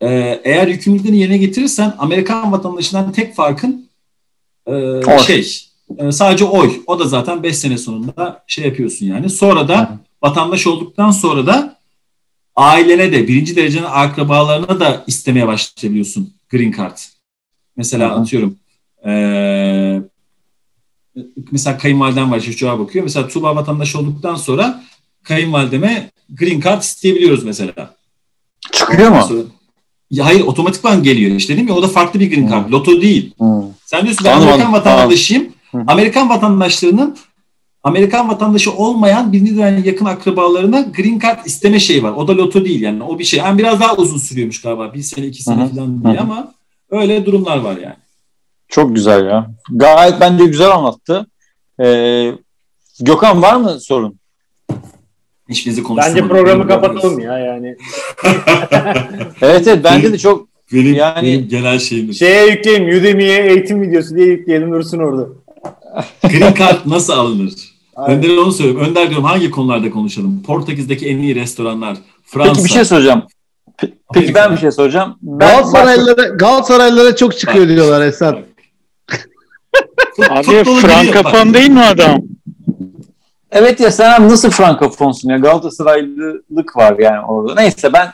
e, eğer yükümlülüklerini yerine getirirsen Amerikan vatandaşından tek farkın e, Oy. şey e, sadece oy. O da zaten 5 sene sonunda şey yapıyorsun yani. Sonra da vatandaş olduktan sonra da ailene de birinci derecenin akrabalarına da istemeye başlayabiliyorsun green card. Mesela hı. atıyorum eee mesela kayınvaliden var çocuğa bakıyor. Mesela Tuğba vatandaş olduktan sonra kayınvalideme green card isteyebiliyoruz mesela. Çıkıyor mu? Sonra- ya hayır otomatikman geliyor işte dedim ya o da farklı bir green card. Loto değil. Hmm. Sen diyorsun ben Amerikan vatandaşıyım. Hı. Amerikan vatandaşlarının Amerikan vatandaşı olmayan birinci derece yakın akrabalarına green card isteme şeyi var. O da loto değil yani. O bir şey. Yani biraz daha uzun sürüyormuş galiba. Bir sene, iki sene Hı hı. falan diye Hı hı. ama öyle durumlar var yani. Çok güzel ya. Gayet bence güzel anlattı. Ee, Gökhan var mı sorun? Hiçbirinizi konuşturmadım. Bence programı kapatalım ya yani. Evet evet bence de çok Benim, Yani- benim genel şeyim. Şeye yükleyelim Udemy'ye eğitim videosu diye yükleyelim dursun orada. Green card nasıl alınır? Aynen. Önder'e onu söylüyorum. Önder diyorum hangi konularda konuşalım? Portekiz'deki en iyi restoranlar. Fransa. Peki bir şey soracağım. Pe- Peki ben bir şey soracağım. Ben Galatasaraylılara, Galatasaraylılara çok çıkıyor Bak, diyorlar Esat. Fut- Abi frankafon Bak, değil mi adam? Evet ya sen nasıl frankofonsun ya? Galatasaraylılık var yani orada. Neyse ben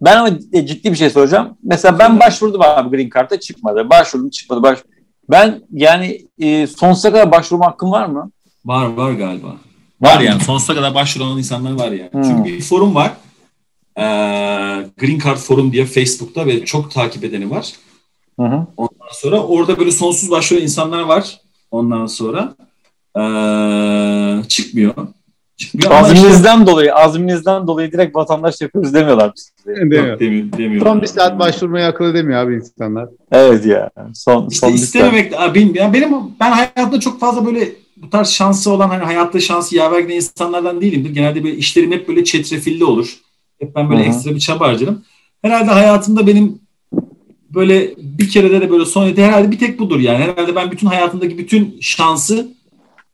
ben ama ciddi bir şey soracağım. Mesela ben başvurdum abi Green Card'a çıkmadı. Başvurdum çıkmadı. Baş... Ben yani e, sonsuza kadar başvurma hakkım var mı? Var var galiba. Var yani sonsuza kadar başvuran insanlar var yani. Hmm. Çünkü bir forum var. Ee, Green Card Forum diye Facebook'ta ve çok takip edeni var. Hı hı. Ondan sonra orada böyle sonsuz başvuran insanlar var. Ondan sonra ee, çıkmıyor. İşte- Azminizden dolayı, azminizden dolayı direkt vatandaş yapıyoruz demiyorlar size. Demiyor. Yok, demiyor, demiyor. Son bir saat başvurmayı akıl edemiyor abi insanlar. Evet ya. Son, İşte son bir saat. istememek benim, yani benim ben hayatta çok fazla böyle bu tarz şansı olan hani hayatta şansı yaver giden insanlardan değilimdir. Genelde böyle işlerim hep böyle çetrefilli olur. Hep ben böyle Hı hı. ekstra bir çaba harcarım. Herhalde hayatımda benim böyle bir kerede de böyle son herhalde bir tek budur yani. Herhalde ben bütün hayatımdaki bütün şansı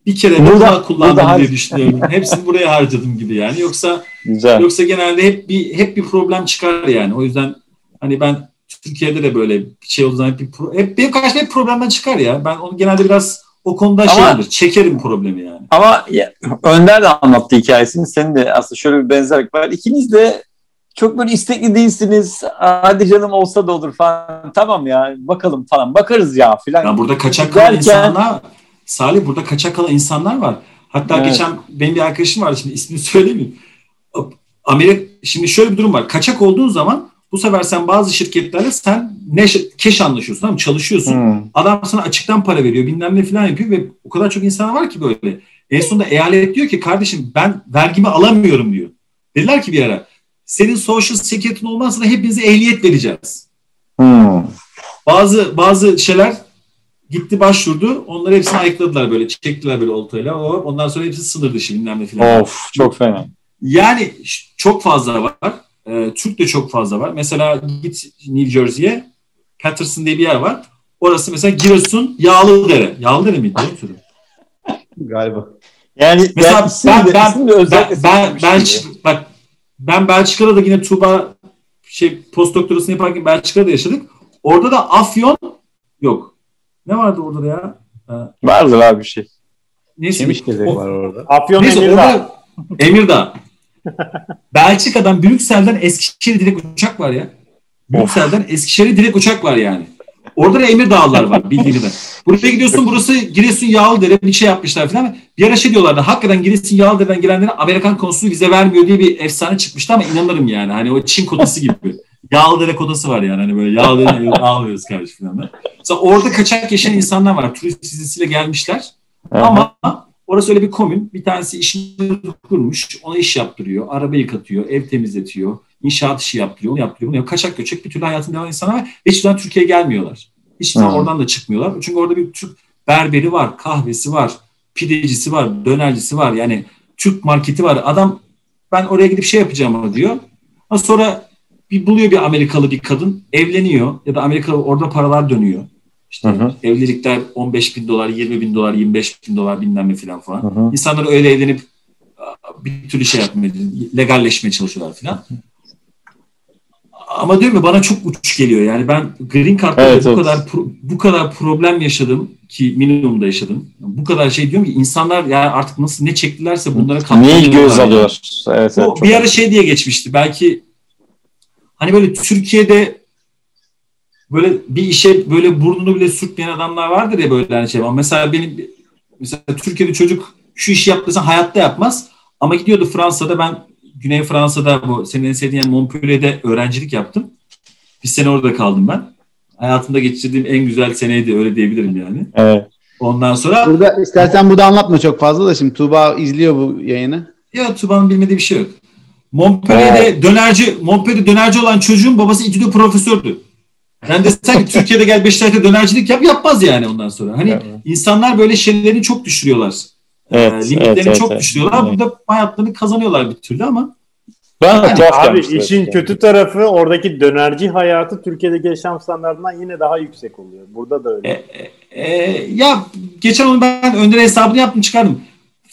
bir kere de Burada- kullandım burada diye düşünüyorum. Hepsini buraya harcadım gibi yani. Yoksa Güzel. Yoksa genelde hep bir hep bir problem çıkar yani. O yüzden hani ben Türkiye'de de böyle bir şey olduğu zaman hep, bir pro- hep benim karşıma hep problemden çıkar ya. Ben onu genelde biraz o konuda Ama- şeydir. Çekerim problemi yani. Ama ya, Önder de anlattı hikayesini. Senin de aslında şöyle bir benzerlik var. İkiniz de çok böyle istekli değilsiniz. Hadi canım olsa da olur falan. Tamam ya bakalım falan. Bakarız ya falan. Ya burada kaçak kalan insanlar Salih burada kaçak kalan insanlar var. Hatta Evet. geçen benim bir arkadaşım vardı şimdi ismini söylemeyeyim. Amerika şimdi şöyle bir durum var. Kaçak olduğun zaman bu sefer sen bazı şirketlerle sen ne keş anlaşıyorsun tamam? Çalışıyorsun. Hmm. Adam sana açıktan para veriyor bilmem ne falan yapıyor ve o kadar çok insan var ki böyle. En sonunda eyalet diyor ki kardeşim ben vergimi alamıyorum diyor. Dediler ki bir ara senin social security'nin olmazsa da hepinize ehliyet vereceğiz. Hmm. Bazı bazı şeyler gitti başvurdu. Onları hepsini ayıkladılar böyle. Çektiler böyle oltayla. Hop, Ondan sonra hepsi sınır dışı bilmem ne falan. Of çok fena. Yani çok fazla var. Ee, Türk de çok fazla var. Mesela git New Jersey'ye Patterson diye bir yer var. Orası mesela Giresun Yağlıdere. Yağlıdere miydi? Galiba. Yani Mesela yani ben, de- ben, ben, ben, Belç- gibi. bak, ben Belçika'da da yine Tuğba şey post doktorasını yaparken Belçika'da yaşadık. Orada da Afyon yok. Ne vardı orada da ya? Ha, Vardır abi bir şey. Neyse. Çemiş O- var orada. Afyon Neyse Emirdağ. orada Emirdağ. Belçika'dan Brüksel'den Eskişehir'e direkt uçak var ya. Brüksel'den Eskişehir'e direkt uçak var yani. Orada da Emirdağlılar var bildiğinizde. Buraya gidiyorsun burası Giresun Yağlıdere bir şey yapmışlar falan. Bir ara şey diyorlardı hakikaten Giresun Yağlıdere'den gelenlere Amerikan konsulu vize vermiyor diye bir efsane çıkmıştı ama inanırım yani. Hani o Çin kotası gibi. Yağlıdere kotası var yani. Hani böyle Yağlıdere ağlıyoruz kardeşim falan. Mesela orada kaçak yaşayan insanlar var. Turist vizesiyle gelmişler. Ama orası öyle bir komün. Bir tanesi işini kurmuş. Ona iş yaptırıyor. Araba yıkatıyor. Ev temizletiyor. inşaat işi yaptırıyor. Onu yaptırıyor. Bunu yapıyor. Kaçak göçek bir türlü hayatını devam insanlar var. Ve hiçbir zaman Türkiye'ye gelmiyorlar. Hiçbir zaman oradan da çıkmıyorlar. Çünkü orada bir Türk berberi var. Kahvesi var. Pidecisi var. Dönercisi var. Yani Türk marketi var. Adam ben oraya gidip şey yapacağım diyor. Ama sonra bir buluyor bir Amerikalı bir kadın. Evleniyor. Ya da Amerikalı orada paralar dönüyor. İşte Hı hı. evlilikler 15 bin dolar, 20 bin dolar, 25 bin dolar bilmem ne falan falan. Hı hı. İnsanlar öyle evlenip bir türlü şey yapmaya, legalleşmeye çalışıyorlar falan. Ama diyorum ya bana çok uç geliyor. Yani ben Green Card'da Evet, bu evet. kadar bu kadar problem yaşadım ki minimumda yaşadım. Bu kadar şey diyorum ki insanlar yani artık nasıl ne çektilerse bunlara Neyi göz katlanıyorlar alıyorlar? Evet, evet, bir ara şey diye geçmişti. Belki hani böyle Türkiye'de böyle bir işe böyle burnunu bile sürtmeyen adamlar vardır ya böyle hani şey. Ama Mesela benim mesela Türkiye'de çocuk şu işi yaptıysa hayatta yapmaz. Ama gidiyordu Fransa'da ben Güney Fransa'da bu senin en sevdiğin Montpellier'de öğrencilik yaptım. Bir sene orada kaldım ben. Hayatımda geçirdiğim en güzel seneydi öyle diyebilirim yani. Evet. Ondan sonra Burada istersen burada anlatma çok fazla da şimdi Tuğba izliyor bu yayını. Ya Tuba'nın bilmediği bir şey yok. Montpellier'de dönerci, Montpellier'de dönerci olan çocuğun babası İTÜ'de profesördü. Yani desen ki Türkiye'de gel Beşiktaş'ta dönercilik yap yapmaz yani ondan sonra. Hani Evet. insanlar böyle şeylerini çok düşürüyorlar. Evet, Ee, limitlerini evet, evet, çok evet. düşürüyorlar. Evet. Burada hayatlarını kazanıyorlar bir türlü ama da Yani tuhaf Abi işin Evet. kötü tarafı oradaki dönerci hayatı Türkiye'deki yaşam standartından yine daha yüksek oluyor. Burada da öyle. e, e, ya geçen onu ben önden hesabını yaptım çıkardım.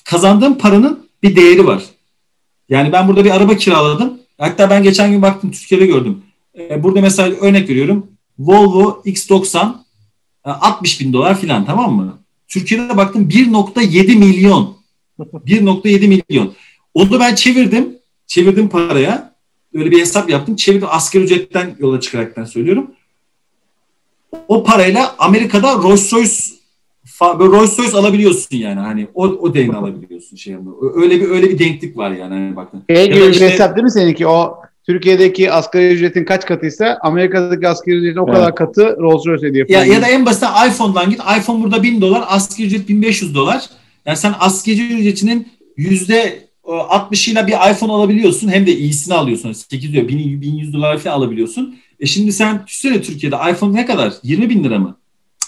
Kazandığım paranın bir değeri var. Yani ben burada bir araba kiraladım. Hatta ben geçen gün baktım Türkiye'de gördüm. E, burada mesela örnek veriyorum. Volvo X90 e, 60 bin dolar filan tamam mı? Türkiye'de de baktım 1.7 milyon. 1.7 milyon. Onu ben çevirdim. Çevirdim paraya. Öyle bir hesap yaptım. Çevirdim asgari ücretten yola çıkaraktan söylüyorum. O parayla Amerika'da Rolls Royce böyle Rolls Royce alabiliyorsun yani hani o o değerini alabiliyorsun şey öyle bir öyle bir denklik var yani hani baktın. Şey gibi bir işte- hesap değil mi seninki? O Türkiye'deki asgari ücretin kaç katıysa Amerika'daki asgari ücretin o kadar Evet. katı Rolls Royce hediye Ya, ya da en basit iPhone'dan git. iPhone burada 1000 dolar, asgari ücret 1500 dolar. Yani sen asgari ücretinin yüzde 60'ıyla bir iPhone alabiliyorsun. Hem de iyisini alıyorsun. 8 diyor 1000, 1100 dolar falan alabiliyorsun. E şimdi sen düşünsene Türkiye'de iPhone ne kadar? 20 bin lira mı?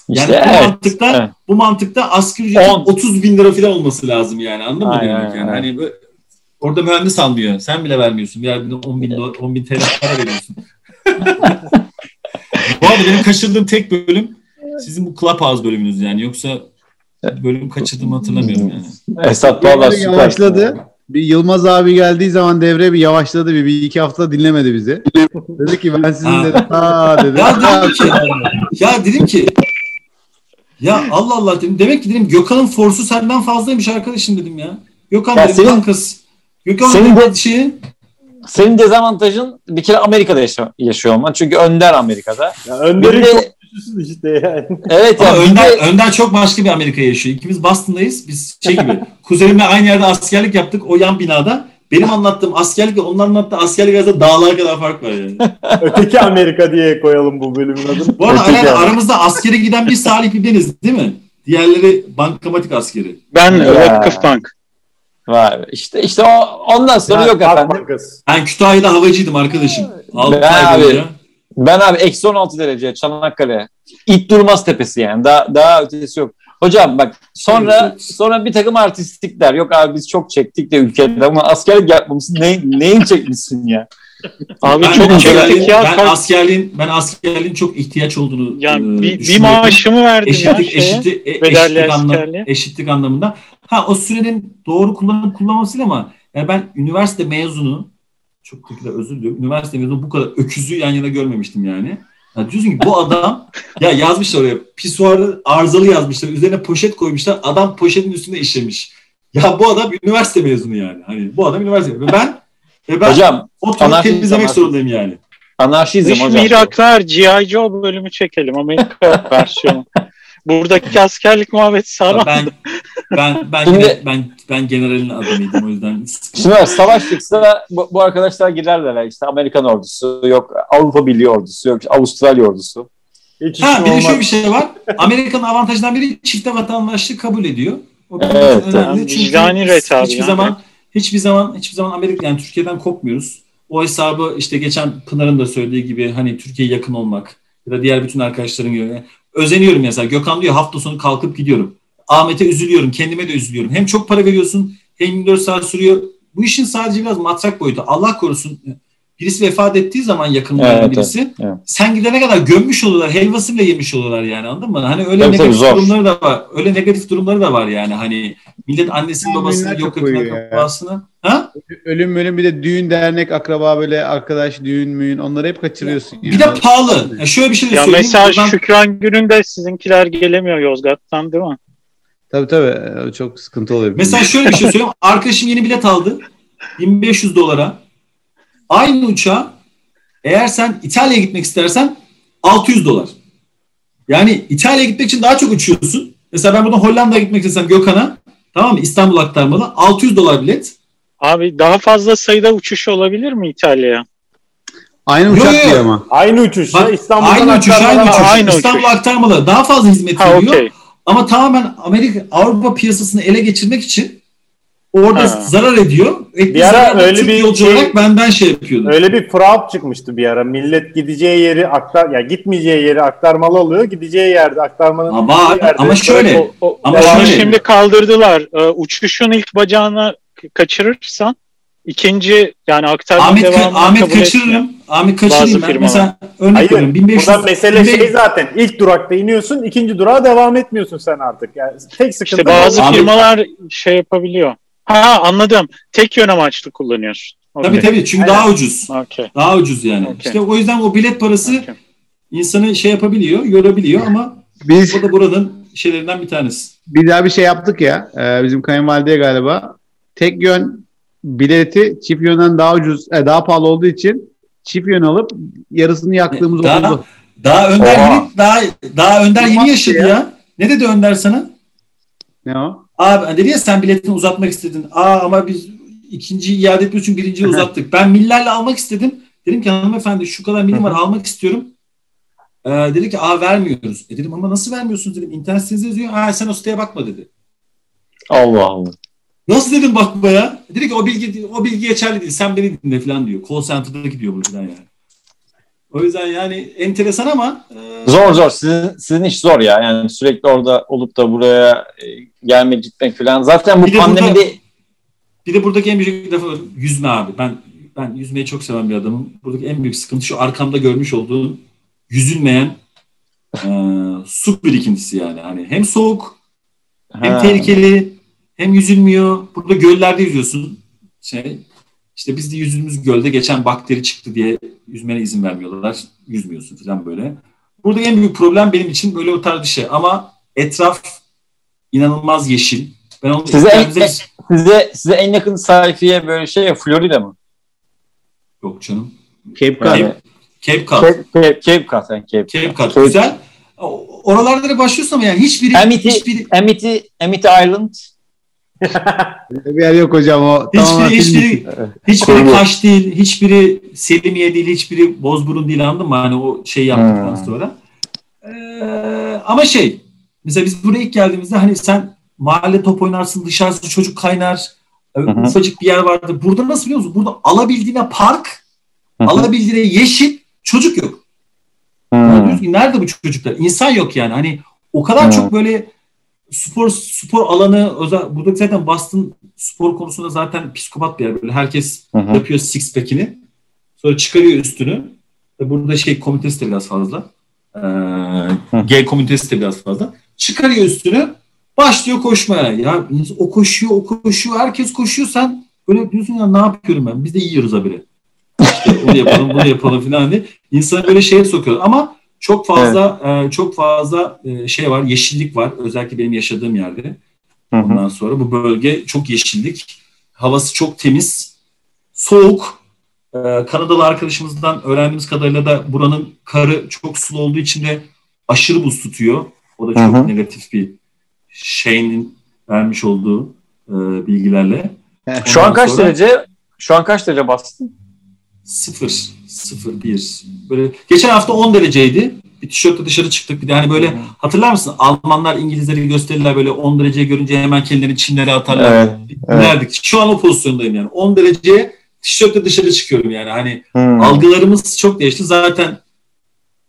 Yani İşte bu evet, mantıkta evet. bu mantıkta asgari ücretin On. 30 bin lira falan olması lazım yani. Anladın mı? Aynen, demek yani? aynen. Hani böyle- orada mühendis almıyor. Sen bile vermiyorsun. Bir yerde 10 bin, dolar- 10 bin TL para veriyorsun. bu arada benim kaçırdığım tek bölüm sizin bu Clubhouse bölümünüz yani. Yoksa bölüm kaçırdığımı hatırlamıyorum yani. Esat valla süper. yavaşladı. Bir Yılmaz abi geldiği zaman devre bir yavaşladı. Bir, bir iki hafta dinlemedi bizi. dedi ki ben sizin dedi. Ha dedi. Ya Ha, dedim ki, ya dedim ki ya Allah Allah dedim. Demek ki dedim Gökhan'ın forsu senden fazlaymış arkadaşım dedim ya. Gökhan Ya dedim senin- kankası. Gökhan senin dedim de- şeyi Senin dezavantajın bir kere Amerika'da yaşa- yaşıyor olman. Çünkü Önder Amerika'da. Ya Önder'in de- çok güçlüsün işte yani. Evet ya bir Önder, de- Önder çok başka bir Amerika yaşıyor. İkimiz Boston'dayız. Biz şey gibi kuzenimle aynı yerde askerlik yaptık o yan binada. Benim anlattığım askerlik onun anlattığı askerlik arasında dağlar kadar fark var yani. Öteki Amerika diye koyalım bu bölümün adını. Bu arada Amerika. aramızda askere giden bir Salih bir Deniz değil mi? Diğerleri bankamatik askeri. Ben Ya. vakıf bank. Var. İşte işte o ondan sonra Ha, yok efendim. Bankası. Ben Kütahya'da havacıydım arkadaşım. 6 Ben abi- boyunca. Ben abi eksi 16 derece Çanakkale. İt durmaz tepesi yani. Daha, daha ötesi yok. Hocam bak sonra sonra bir takım artistlikler. Yok abi biz çok çektik de ülkede ama askerlik yapmamışsın. Ne, neyin çekmişsin ya? Abi Ben çok askerliğin- çektik ya. Ben askerliğin, ben askerliğin çok ihtiyaç olduğunu yani e, bir, bir maaşımı verdim ya eşitlik, şeye. eşitlik, e- bedelli eşitlik, eşitlik anlamında. Ha o sürenin doğru kullanıp kullanmasıyla ama yani ben üniversite mezunu çok kötü özür diliyorum. Üniversite mezunu bu kadar öküzü yan yana görmemiştim yani. Ya diyorsun ki bu adam ya yazmışlar oraya pisuarı arızalı yazmışlar. Üzerine poşet koymuşlar. Adam poşetin üstünde işlemiş. Ya bu adam üniversite mezunu yani. Hani bu adam üniversite ve ben ve ben Hocam o temizlemek zorundayım yani. anarşizm Dış hocam. mihraklar G.I. Joe bölümü çekelim. Amerika versiyonu. Buradaki askerlik muhabbeti sağlam. Ben ben ben Şimdi- ben ben generalin adamıydım o yüzden. Şimdi bak, savaş çıksa bu, bu arkadaşlar girerler işte Amerikan ordusu, yok Avrupa Birliği ordusu, yok Avustralya ordusu. Hiç Ha bir de olmaz. şöyle bir şey var. Amerika'nın avantajından biri çifte vatandaşlık kabul ediyor. O Evet, önemli. yani Çünkü hiçbir yani. zaman hiçbir zaman hiçbir zaman Amerika yani Türkiye'den kopmuyoruz. O hesabı işte geçen Pınar'ın da söylediği gibi hani Türkiye'ye yakın olmak ya da diğer bütün arkadaşların gibi. Özeniyorum mesela. Gökhan diyor hafta sonu kalkıp gidiyorum. Ahmet'e üzülüyorum. Kendime de üzülüyorum. Hem çok para veriyorsun hem 24 saat sürüyor. Bu işin sadece biraz matrak boyutu. Allah korusun birisi vefat ettiği zaman yakınlarından Evet, birisi evet. sen gidene kadar gömmüş oluyorlar. Helvası bile yemiş oluyorlar yani anladın mı? Hani öyle Tabii, tabii, negatif zor. durumları da var. Öyle negatif durumları da var yani hani millet annesini Yani babasını yok ya. kafasını. Ha? Ölüm ölüm bir de düğün dernek akraba böyle arkadaş düğün müğün onları hep kaçırıyorsun. Bir de pahalı. Ya şöyle bir şey de Ya söyleyeyim. mesela Buradan- Şükran gününde sizinkiler gelemiyor Yozgat'tan değil mi? Tabii tabii çok sıkıntı oluyor. Mesela şöyle bir şey söyleyeyim. Arkadaşım yeni bilet aldı. 1500 dolara. Aynı uçağa eğer sen İtalya'ya gitmek istersen 600 dolar. Yani İtalya'ya gitmek için daha çok uçuyorsun. Mesela ben buradan Hollanda'ya gitmek istesem Gökhan'a tamam mı? İstanbul aktarmalı 600 dolar bilet. Abi daha fazla sayıda uçuş olabilir mi İtalya'ya? Aynı uçak yo, yo. diyor ama. Aynı uçuş. Bak, İstanbul'dan aynı uçuş, aynı uçuş. aynı uçuş. İstanbul aktarmalı daha fazla hizmet Ha veriyor. okey. Ama tamamen Amerika Avrupa piyasasını ele geçirmek için orada Ha. zarar ediyor. Ettiği Bir ara öyle Türk bir yolcu şey- olarak benden şey yapıyordu. Öyle bir fraud çıkmıştı bir ara. Millet gideceği yeri aktar ya gitmeyeceği yeri aktarmalı oluyor. Gideceği yerde aktarmanın Ama, yerde ama şöyle o- o- ama şöyle- şimdi kaldırdılar. Ee, uçuşun ilk bacağını kaçırırsan ikinci yani aktarma Ahmet, ka- devamını Ahmet kabul kaçırırım. etmiyor. Ahmet kaçırayım Bazı ben. firmalar. Mesela örnek Hayır, veriyorum. 1500, Burada mesele 1500 şey zaten ilk durakta iniyorsun, ikinci durağa devam etmiyorsun sen artık. Yani tek sıkıntı İşte bazı bu. Ahmet- firmalar şey yapabiliyor. Ha anladım. Tek yön amaçlı kullanıyorsun. Tabii Okey. tabii çünkü Aynen. daha ucuz. Okey. Daha ucuz yani. Okey. İşte o yüzden o bilet parası okey. insanı şey yapabiliyor, yorabiliyor ama Biz o da buranın şeylerinden bir tanesi. bir daha bir şey yaptık ya. e, bizim kayınvalideye galiba. Tek yön bileti çift yönden daha ucuz, e, daha pahalı olduğu için çift yön alıp yarısını yaktığımız Daha- oldu. Daha Önder Oha. yeni, daha, daha Önder yeni yaşadı ya. ya. Ne dedi Önder sana? Ne o? Abi dedi ya sen biletini uzatmak istedin. Aa ama biz ikinciyi iade etmek için birinciyi uzattık. Ben millerle almak istedim. Dedim ki hanımefendi şu kadar milim var almak istiyorum. Ee, dedi ki aa vermiyoruz. E dedim ama nasıl vermiyorsunuz dedim. İnternet sitenize yazıyor. Aa sen o siteye bakma dedi. Allah Allah. Nasıl dedim bakmaya? Dedi ki o bilgi o bilgi geçerli değil. Sen beni dinle falan diyor. Call center'daki diyor bu falan yani. O yüzden yani enteresan ama e, Zor zor. Sizin, sizin iş zor ya. Yani sürekli orada olup da buraya e, gelmek gitmek falan. Zaten bu Bir de pandemide burada- bir de buradaki en büyük lafı yüzme abi. Ben ben yüzmeyi çok seven bir adamım. Buradaki en büyük sıkıntı şu arkamda görmüş olduğun yüzülmeyen e, su birikintisi yani. Hani hem soğuk hem Ha. tehlikeli hem yüzülmüyor. Burada göllerde yüzüyorsun. Şey, işte biz de yüzümüz gölde geçen bakteri çıktı diye yüzmene izin vermiyorlar. Yüzmüyorsun falan böyle. Burada en büyük problem benim için böyle o tarz bir şey. Ama etraf inanılmaz yeşil. Ben onu Size en- Bize- size size en yakın sayfiye böyle şey Florida mı? Yok canım. Cape Cod. Yani, Cape Cod. Cape, Cape, Cape Cod. Yani Cape, Cape Cod Cape- güzel. Oralarda da başlıyorsun ama yani hiçbiri, Amity, hiçbiri Amity, Amity Island. Öyle bir yer yok hocam o. Hiçbiri, hiçbiri, hiçbiri Kaş değil, hiçbiri Selimiye değil, hiçbiri Bozburun değil anladın mı? Hani o şey yaptıktan Hmm. sonra. Ee, ama şey, mesela biz buraya ilk geldiğimizde hani sen mahalle top oynarsın, dışarısı çocuk kaynar, hı. ufacık bir yer vardı. Burada nasıl biliyor musun? Burada alabildiğine park, Hı hı. alabildiğine yeşil, çocuk yok. Düzgün, Nerede bu çocuklar? İnsan yok yani. Hani o kadar Hmm. çok böyle spor spor alanı özel burada zaten Boston spor konusunda zaten psikopat bir yer. Böyle herkes Hı hı. yapıyor six pack'ini. Sonra çıkarıyor üstünü. Ve burada şey komitesi de biraz fazla. Ee, gay komitesi de biraz fazla. Çıkarıyor üstünü. Başlıyor koşmaya. Ya o koşuyor, o koşuyor. Herkes koşuyor. Sen böyle diyorsun ya ne yapıyorum ben? Biz de yiyoruz haberi. İşte onu yapalım, bunu yapalım falan diye. İnsanı böyle şeye sokuyor. Ama çok fazla e, çok fazla e, şey var, yeşillik var. Özellikle benim yaşadığım yerde. Hı hı. Ondan sonra bu bölge çok yeşillik. Havası çok temiz. Soğuk. Ee, Kanadalı arkadaşımızdan öğrendiğimiz kadarıyla da buranın karı çok sulu olduğu için de aşırı buz tutuyor. O da çok Hı hı. negatif bir şeyin vermiş olduğu e, bilgilerle. Şu an Ondan kaç sonra- derece? Şu an kaç derece bastın? Sıfır, sıfır, bir. Böyle geçen hafta 10 dereceydi. Bir tişörtle dışarı çıktık. Bir de hani böyle hatırlar mısın? Almanlar İngilizleri gösterirler böyle 10 derece görünce hemen kendilerini çimlere atarlar. Evet, evet. Nerdik? Şu an o pozisyondayım yani. 10 dereceye tişörtle dışarı çıkıyorum yani. Hani Hmm. algılarımız çok değişti. Zaten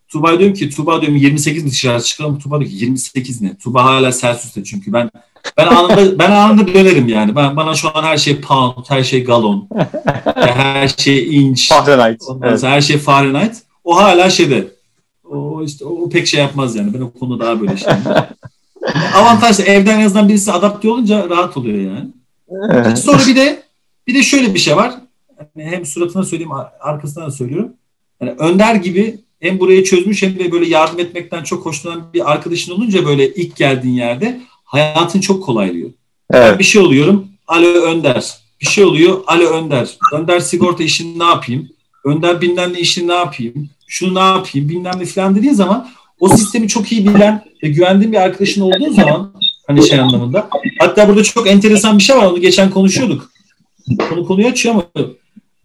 Tuba diyorum ki Tuba diyorum 28 mi dışarı çıkalım? Tuba diyor ki 28 ne? Tuba hala Celsius'ta çünkü ben ben anında ben anında dönerim yani. Ben bana şu an her şey pound, her şey galon, her şey inç. Fahrenheit. Ondan Evet. her şey Fahrenheit. O hala şeyde. O işte o pek şey yapmaz yani. Ben o konuda daha böyle şey. Avantaj evden en azından birisi adapte olunca rahat oluyor yani. Evet. Sonra bir de bir de şöyle bir şey var. Yani hem suratına söyleyeyim ar- arkasından da söylüyorum. Yani Önder gibi hem burayı çözmüş hem de böyle yardım etmekten çok hoşlanan bir arkadaşın olunca böyle ilk geldiğin yerde hayatın çok kolaylıyor. Evet. Bir şey oluyorum. Alo Önder. Bir şey oluyor. Alo Önder. Önder sigorta işini ne yapayım? Önder bilmem ne işini ne yapayım? Şunu ne yapayım? Bilmem ne falan dediğin zaman o sistemi çok iyi bilen ve güvendiğin bir arkadaşın olduğu zaman hani şey anlamında. Hatta burada çok enteresan bir şey var. Onu geçen konuşuyorduk. Konu konuyu açıyor ama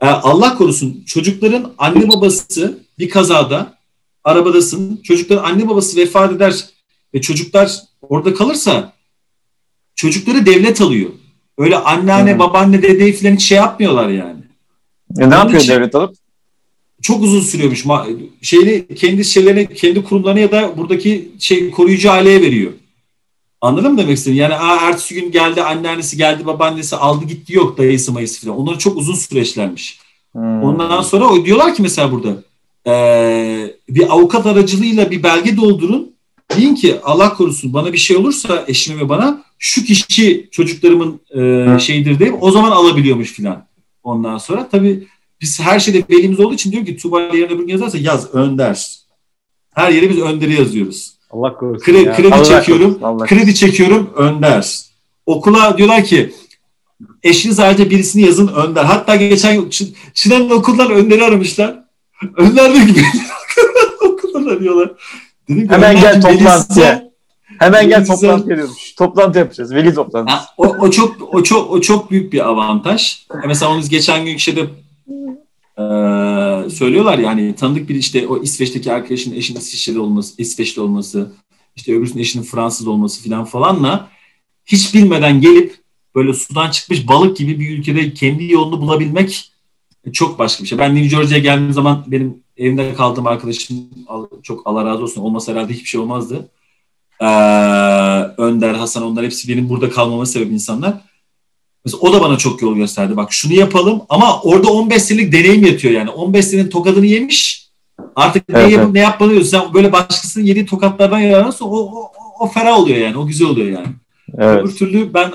e, Allah korusun çocukların anne babası bir kazada arabadasın. Çocukların anne babası vefat eder ve çocuklar orada kalırsa çocukları devlet alıyor. Öyle anneanne, Hı. babaanne, dedeyi falan hiç şey yapmıyorlar yani. E, ne yapıyor için- devlet alıp? Çok uzun sürüyormuş. Şeyini, kendi şeylerini, kendi kurumlarına ya da buradaki şey koruyucu aileye veriyor. Anladın mı demek istediğim? Yani aa, ertesi gün geldi anneannesi geldi babaannesi aldı gitti yok dayısı mayısı falan. Onlar çok uzun süreçlermiş. Hmm. Ondan sonra o diyorlar ki mesela burada eee, bir avukat aracılığıyla bir belge doldurun. Deyin ki Allah korusun bana bir şey olursa eşime ve bana şu kişi çocuklarımın Hı. şeyidir deyip o zaman alabiliyormuş filan. Ondan sonra tabii biz her şeyde belimiz olduğu için diyor ki Tuğba yerine gün yazarsa yaz Önder. Her yere biz Önder'i yazıyoruz. Allah korusun Kredi, ya. kredi Allah çekiyorum. korusun, Allah Kredi çekiyorum Önder. Okula diyorlar ki eşiniz ayrıca birisini yazın Önder. Hatta geçen yıl Çin- Çin'den okuldan Önder'i aramışlar. Önder diyor ki okuldan arıyorlar. Dedim ki, Hemen gel toplantıya. Hemen gel toplantı ediyormuş. Toplantı yapacağız. Veli toplantısı. Ha, o, o çok o çok o çok büyük bir avantaj. E Mesela onu biz geçen gün şeyde e, söylüyorlar ya hani tanıdık bir işte o İsveç'teki arkadaşın eşinin İsviçreli olması, İsveçli olması, işte öbürsünün eşinin Fransız olması filan falanla hiç bilmeden gelip böyle sudan çıkmış balık gibi bir ülkede kendi yolunu bulabilmek çok başka bir şey. Ben New Jersey'ye geldiğim zaman benim evimde kaldığım arkadaşım çok Allah razı olsun olmasa herhalde hiçbir şey olmazdı. Ee, Önder, Hasan onlar hepsi benim burada kalmama sebep insanlar. Mesela o da bana çok yol gösterdi. Bak şunu yapalım ama orada 15 senelik deneyim yatıyor yani. 15 senenin tokadını yemiş. Artık Evet, ne, yapıp evet. ne yapmalı diyorsun. Sen böyle başkasının yediği tokatlardan yararlanırsa o, o, o, o ferah oluyor yani. O güzel oluyor yani. Evet. Öbür türlü ben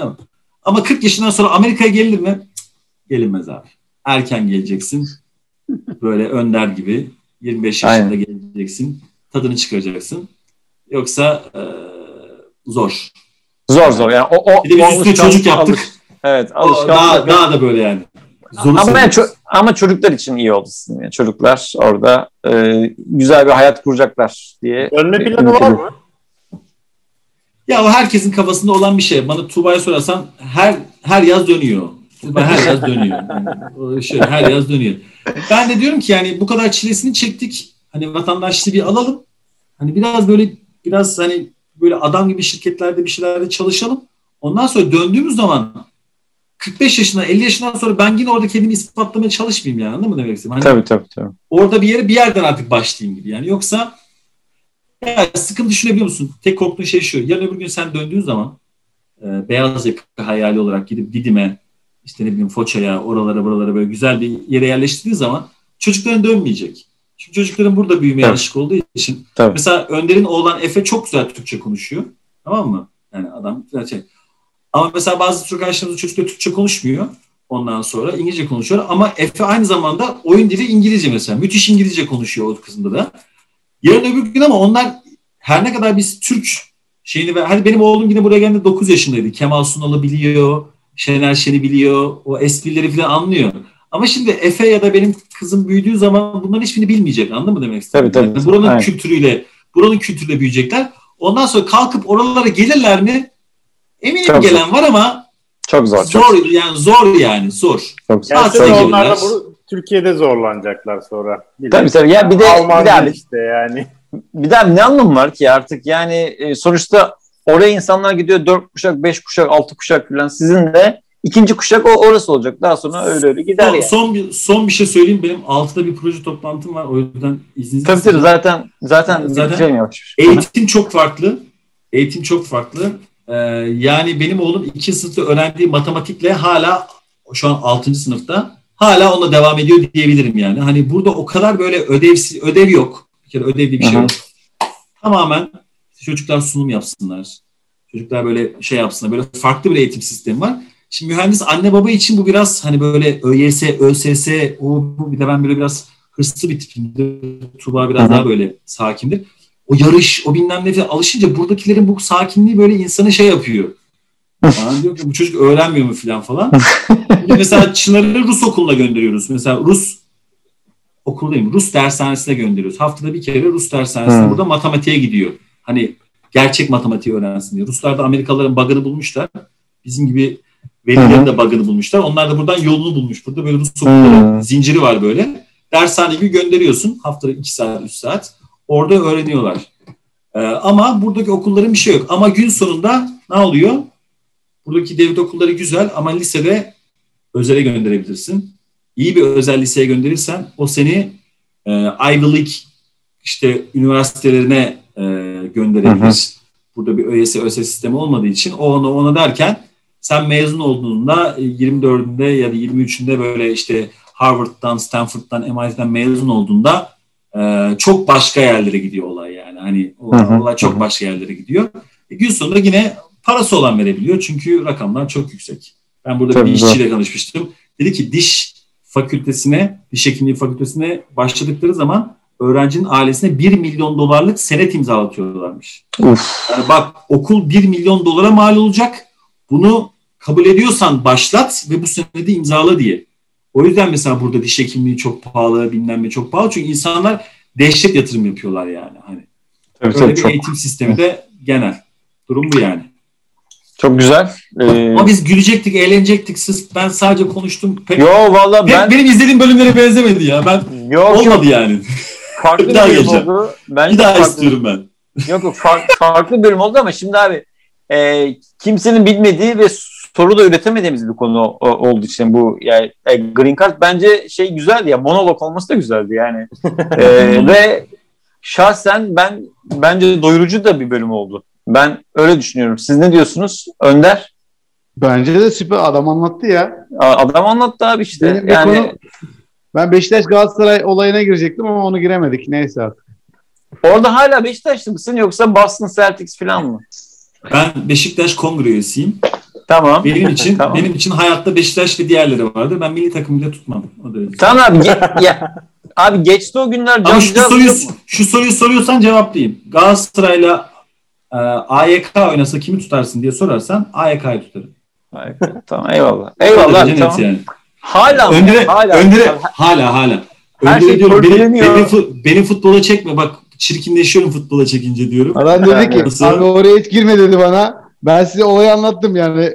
ama 40 yaşından sonra Amerika'ya gelir mi? Cık, Gelinmez abi. Erken geleceksin. Böyle önder gibi 25 yaşında Aynen. geleceksin. Tadını çıkaracaksın. Yoksa e, zor. Zor zor. Yani o, o, Bir de biz üstüne çocuk yaptık. alış- evet alışkanlık. daha, daha da böyle yani. Zoru ama, yani ço- ama çocuklar için iyi oldu sizin. Yani çocuklar orada e, güzel bir hayat kuracaklar diye. Dönme planı var mı? Ya o herkesin kafasında olan bir şey. Bana Tuğba'ya sorarsan her her yaz dönüyor. Tuğba her yaz dönüyor. Yani o şey, her yaz dönüyor. Ben de diyorum ki yani bu kadar çilesini çektik. Hani vatandaşlığı bir alalım. Hani biraz böyle biraz hani böyle adam gibi şirketlerde bir şeylerde çalışalım. Ondan sonra döndüğümüz zaman 45 yaşına 50 yaşından sonra ben yine orada kendimi ispatlamaya çalışmayayım yani anladın mı demek istiyorum? Hani Tabii tabii tabii. orada bir yere bir yerden artık başlayayım gibi yani yoksa ya sıkıntı düşünebiliyor musun? Tek korktuğun şey şu. Yarın öbür gün sen döndüğün zaman e, beyaz yaka hayali olarak gidip Didim'e işte ne bileyim Foça'ya oralara buralara böyle güzel bir yere yerleştirdiğin zaman çocukların dönmeyecek. Çünkü çocukların burada büyümeye Tabii. alışık olduğu için. Tabii. Mesela Önder'in oğlan Efe çok güzel Türkçe konuşuyor. Tamam mı? Yani adam şey. Ama mesela bazı Türk arkadaşlarımız çocuklar Türkçe konuşmuyor. Ondan sonra İngilizce konuşuyor. Ama Efe aynı zamanda oyun dili İngilizce mesela. Müthiş İngilizce konuşuyor o kızında da. Yarın öbür gün ama onlar her ne kadar biz Türk şeyini ver. Hadi benim oğlum yine buraya geldiğinde 9 yaşındaydı. Kemal Sunal'ı biliyor. Şener Şen'i biliyor. O esprileri falan anlıyor. Ama şimdi Efe ya da benim kızım büyüdüğü zaman bunların hiçbirini bilmeyecek. Anladın mı demek istedim? Tabii, tabii. Yani buranın Aynen. kültürüyle, buranın kültürüyle büyüyecekler. Ondan sonra kalkıp oralara gelirler mi? Eminim Çok gelen var ama Çok zor. Çok, zor yani zor yani zor. çok zor. Ya, Gelse çok de iyi onlar da bu, Türkiye'de zorlanacaklar sonra. Bir de Tabii tabii. Ya bir de, Alman bir de abi, işte yani. bir de abi ne anlamı var ki artık yani e, sonuçta oraya insanlar gidiyor dört kuşak, beş kuşak, altı kuşak falan. Sizin de ikinci kuşak o orası olacak. Daha sonra öyle öyle gider Son, yani. son bir son bir şey söyleyeyim. Benim altıda bir proje toplantım var. O yüzden izninizi Tabii tabii zaten zaten, Zaten- yavaş. Eğitim çok farklı. Eğitim çok farklı. Ee, yani benim oğlum iki sınıfta öğrendiği matematikle hala şu an 6. sınıfta hala onunla devam ediyor diyebilirim yani. Hani burada o kadar böyle ödevsiz ödev yok. Bir kere ödev diye bir şey yok. Tamamen çocuklar sunum yapsınlar. Çocuklar böyle şey yapsınlar. Böyle farklı bir eğitim sistemi var. Şimdi mühendis anne baba için bu biraz hani böyle ÖYS, ÖSS, o bu bir de ben böyle biraz hırslı bir tipimdir. Tuğba biraz daha böyle sakindir. O yarış, o bilmem ne alışınca buradakilerin bu sakinliği böyle insanı şey yapıyor. Bana diyor ki bu çocuk öğrenmiyor mu falan falan. Mesela Çınar'ı Rus okuluna gönderiyoruz. Mesela Rus okul değil mi? Rus dershanesine gönderiyoruz. Haftada bir kere Rus dershanesine Hmm. burada matematiğe gidiyor. Hani gerçek matematiği öğrensin diye. Ruslar da Amerikalıların bug'ını bulmuşlar. Bizim gibi velilerin de bug'ını bulmuşlar. Onlar da buradan yolunu bulmuş. Burada böyle Rus okulları zinciri var böyle. Dershane gibi gönderiyorsun. Haftada 2 saat, 3 saat. Orada öğreniyorlar. Ee, ama buradaki okulların bir şey yok. Ama gün sonunda ne oluyor? Buradaki devlet okulları güzel ama lisede özele gönderebilirsin. İyi bir özel liseye gönderirsen o seni e, Ivy League işte üniversitelerine e, gönderebilir. Burada bir ÖYS, ÖSS sistemi olmadığı için o ona ona derken sen mezun olduğunda e, 24'ünde ya da 23'ünde böyle işte Harvard'dan, Stanford'dan, MIT'den mezun olduğunda e, çok başka yerlere gidiyor olay yani. Hani o- Hı hı, olay çok hı hı. başka yerlere gidiyor. E, gün sonunda yine parası olan verebiliyor çünkü rakamlar çok yüksek. Ben burada Tabii, bir işçiyle tanışmıştım. Dedi ki diş fakültesine, diş hekimliği fakültesine başladıkları zaman öğrencinin ailesine 1 milyon dolarlık senet imzalatıyorlarmış. Uf. Yani bak okul 1 milyon dolara mal olacak. Bunu kabul ediyorsan başlat ve bu senedi imzala diye. O yüzden mesela burada diş hekimliği çok pahalı, bilmem ne çok pahalı. Çünkü insanlar dehşet yatırım yapıyorlar yani. Hani Tabii, öyle tabii, bir çok, eğitim sistemi de genel. Durum bu yani. çok güzel. Ee, Ama biz gülecektik, eğlenecektik. Siz, ben sadece konuştum. Pek, yo valla ben benim izlediğim bölümlere benzemedi ya. Ben yok, yok, olmadı yani. Farklı Bir daha bölüm geleceğim. oldu. Bence Bir daha farklı- istiyorum ben. Yok yok far- farklı bölüm oldu ama şimdi abi e, kimsenin bilmediği ve soru da üretemediğimiz bir konu o- olduğu için bu yani e, Green Card bence şey güzeldi ya monolog olması da güzeldi yani. E, ve şahsen ben bence doyurucu da bir bölüm oldu. Ben öyle düşünüyorum. Siz ne diyorsunuz? Önder? Bence de süper adam anlattı ya. Adam anlattı abi işte. Benim yani konu- Ben Beşiktaş Galatasaray olayına girecektim ama onu giremedik. Neyse artık. orada hala Beşiktaşlı mısın yoksa Boston Celtics falan mı? Ben Beşiktaş kongre üyesiyim. Tamam. Benim için Tamam. benim için hayatta Beşiktaş ve diğerleri vardır. Ben milli takım bile tutmam. O derece. Tamam abi. ge- ya, abi geçti o günler. Ama şu soruyu şu soruyu soruyorsan cevaplayayım. Galatasaray'la e, AYK oynasa kimi tutarsın diye sorarsan AYK'yı tutarım. Ay, tamam eyvallah. Eyvallah tamam. yani. Hala mı? Öndere, hala. öndere, Abi, hala hala. Her Öndere şey diyorum, beni, beni, beni futbola çekme bak çirkinleşiyorum futbola çekince diyorum. Adam dedi ki Nasıl? abi oraya hiç girme dedi bana. Ben size olayı anlattım yani.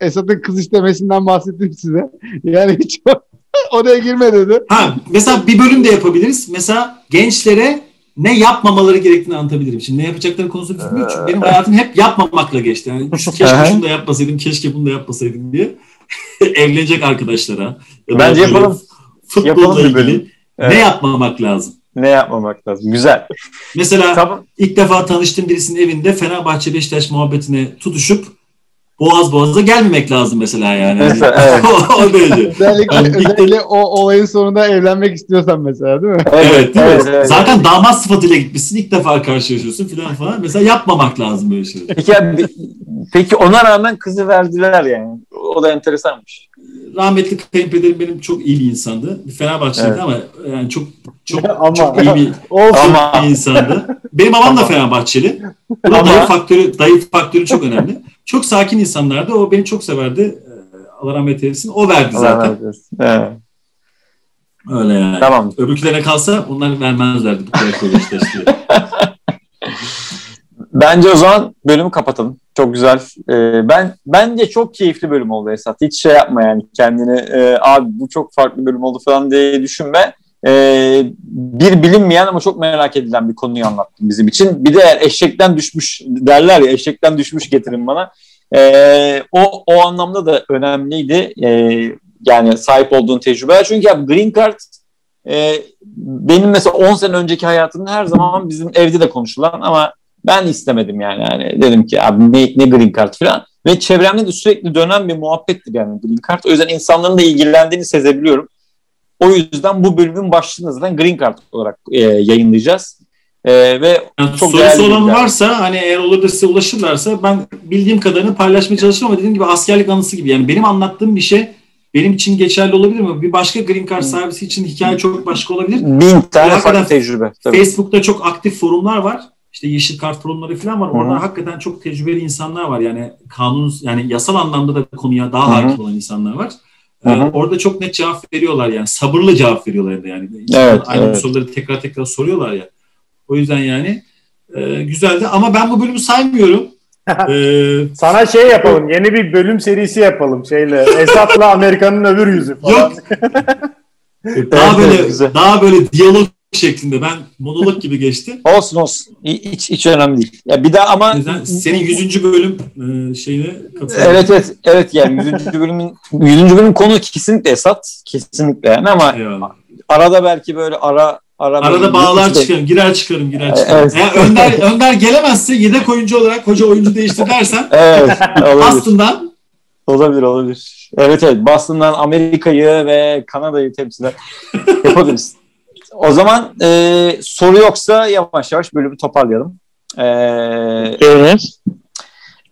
Esat'ın kız istemesinden bahsettim size. Yani hiç oraya girme dedi. Ha mesela bir bölüm de yapabiliriz. Mesela gençlere ne yapmamaları gerektiğini anlatabilirim. Şimdi ne yapacakları konusunda fikrim yok. Çünkü benim hayatım hep yapmamakla geçti. Yani keşke şunu da yapmasaydım, keşke bunu da yapmasaydım diye. Evlenecek arkadaşlara. Bence böyle yapalım. Futbolla Yapalım bir ilgili bölüm. ne Evet. yapmamak lazım? Ne yapmamak lazım? Güzel. Mesela Tamam. ilk defa tanıştığım birisinin evinde Fenerbahçe Beşiktaş muhabbetine tutuşup boğaz boğaza gelmemek lazım mesela yani. Mesela, evet. o, derece. Özellikle, Yani özellikle o olayın sonunda evlenmek istiyorsan mesela değil mi? Evet, değil mi? evet, evet. Zaten damat sıfatıyla gitmişsin ilk defa karşılaşıyorsun filan falan. Mesela yapmamak lazım böyle şeyler. Peki, abi, peki ona rağmen kızı verdiler yani. O da enteresanmış. Rahmetli kayınpederim benim çok iyi bir insandı. Fenerbahçeliydi Evet. ama yani çok çok Ama- çok iyi bir. Ama bir insandı. Benim babam da Fenerbahçeli. Ama- dayı faktörü, dayı faktörü çok önemli. Çok sakin insanlardı. O beni çok severdi. Ee, Allah rahmet eylesin. O verdi zaten. Evet. Öyle yani. Tamam. Öbürkülerine kalsa onlar vermezlerdi bu kadar diye. Bence o zaman bölümü kapatalım. Çok güzel. Ee, ben bence çok keyifli bölüm oldu Esat. Hiç şey yapma yani kendini e, abi bu çok farklı bölüm oldu falan diye düşünme. Ee, bir bilinmeyen ama çok merak edilen bir konuyu anlattın bizim için. Bir de eğer eşekten düşmüş derler ya eşekten düşmüş getirin bana. Ee, o o anlamda da önemliydi. Ee, yani sahip olduğun tecrübe. Çünkü ya Green Card e, benim mesela 10 sene önceki hayatımda her zaman bizim evde de konuşulan ama ben istemedim yani. yani dedim ki abi ne, ne green card falan. Ve çevremde de sürekli dönen bir muhabbettir yani green card. O yüzden insanların da ilgilendiğini sezebiliyorum. O yüzden bu bölümün başlığını zaten green card olarak e, yayınlayacağız. E, ve Yani Çok sorusu olan bilgiler. varsa hani eğer olur da size ulaşırlarsa ben bildiğim kadarını paylaşmaya çalışırım ama dediğim gibi askerlik anısı gibi. Yani benim anlattığım bir şey benim için geçerli olabilir mi? Bir başka green card servisi için hikaye çok başka olabilir. bin tane farklı tecrübe. Tabii. Facebook'ta çok aktif forumlar var. İşte yeşil kart forumları falan var. Orada Hı hı. hakikaten çok tecrübeli insanlar var. Yani kanun yani yasal anlamda da konuya daha Hı hı. hakim olan insanlar var. Ee, orada çok net cevap veriyorlar yani. Sabırlı cevap veriyorlar da yani. Evet, Aynı evet. soruları tekrar tekrar soruyorlar ya. O yüzden yani e, güzeldi. Ama ben bu bölümü saymıyorum. Ee, Sana şey yapalım. Yeni bir bölüm serisi yapalım şeyle. Esat'la Amerika'nın öbür yüzü falan. yok. daha böyle güzel. daha böyle diyalog şeklinde. Ben monolog gibi geçti. Olsun olsun. Hiç, hiç önemli değil. Ya bir daha ama yüzden senin 100. bölüm e, şeyine katılıyorum. Evet evet evet yani 100. bölümün 100. bölüm konu kesinlikle Esat kesinlikle yani ama Eyvallah. arada belki böyle ara ara Arada bağlar işte- çıkarım. Girer çıkarım, girer çıkarım. Evet. Eğer Önder, Önder gelemezse yedek oyuncu olarak hoca oyuncu değiştir dersen Evet aslında olabilir olabilir. Evet evet Boston'dan Amerika'yı ve Kanada'yı temsilen yapabiliriz. O zaman e, soru yoksa yavaş yavaş bölümü toparlayalım. E, Evet.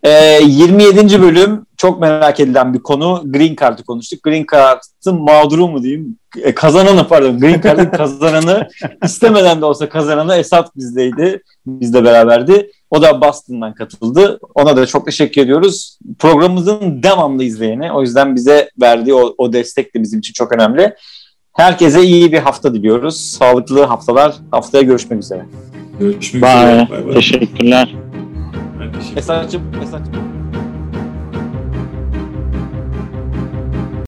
e, 27. bölüm çok merak edilen bir konu. Green Card'ı konuştuk. Green Card'ın mağduru mu diyeyim? E, kazananı pardon. Green Card'ın kazananı istemeden de olsa kazananı Esat bizdeydi. Bizle beraberdi. O da Boston'dan katıldı. Ona da çok teşekkür ediyoruz. Programımızın devamlı izleyeni. O yüzden bize verdiği o, o destek de bizim için çok önemli. Herkese iyi bir hafta diliyoruz. Sağlıklı haftalar. Haftaya görüşmek üzere. görüşmek Bye. üzere. Bay bay. Teşekkürler. Esat'cığım, Esat'cığım.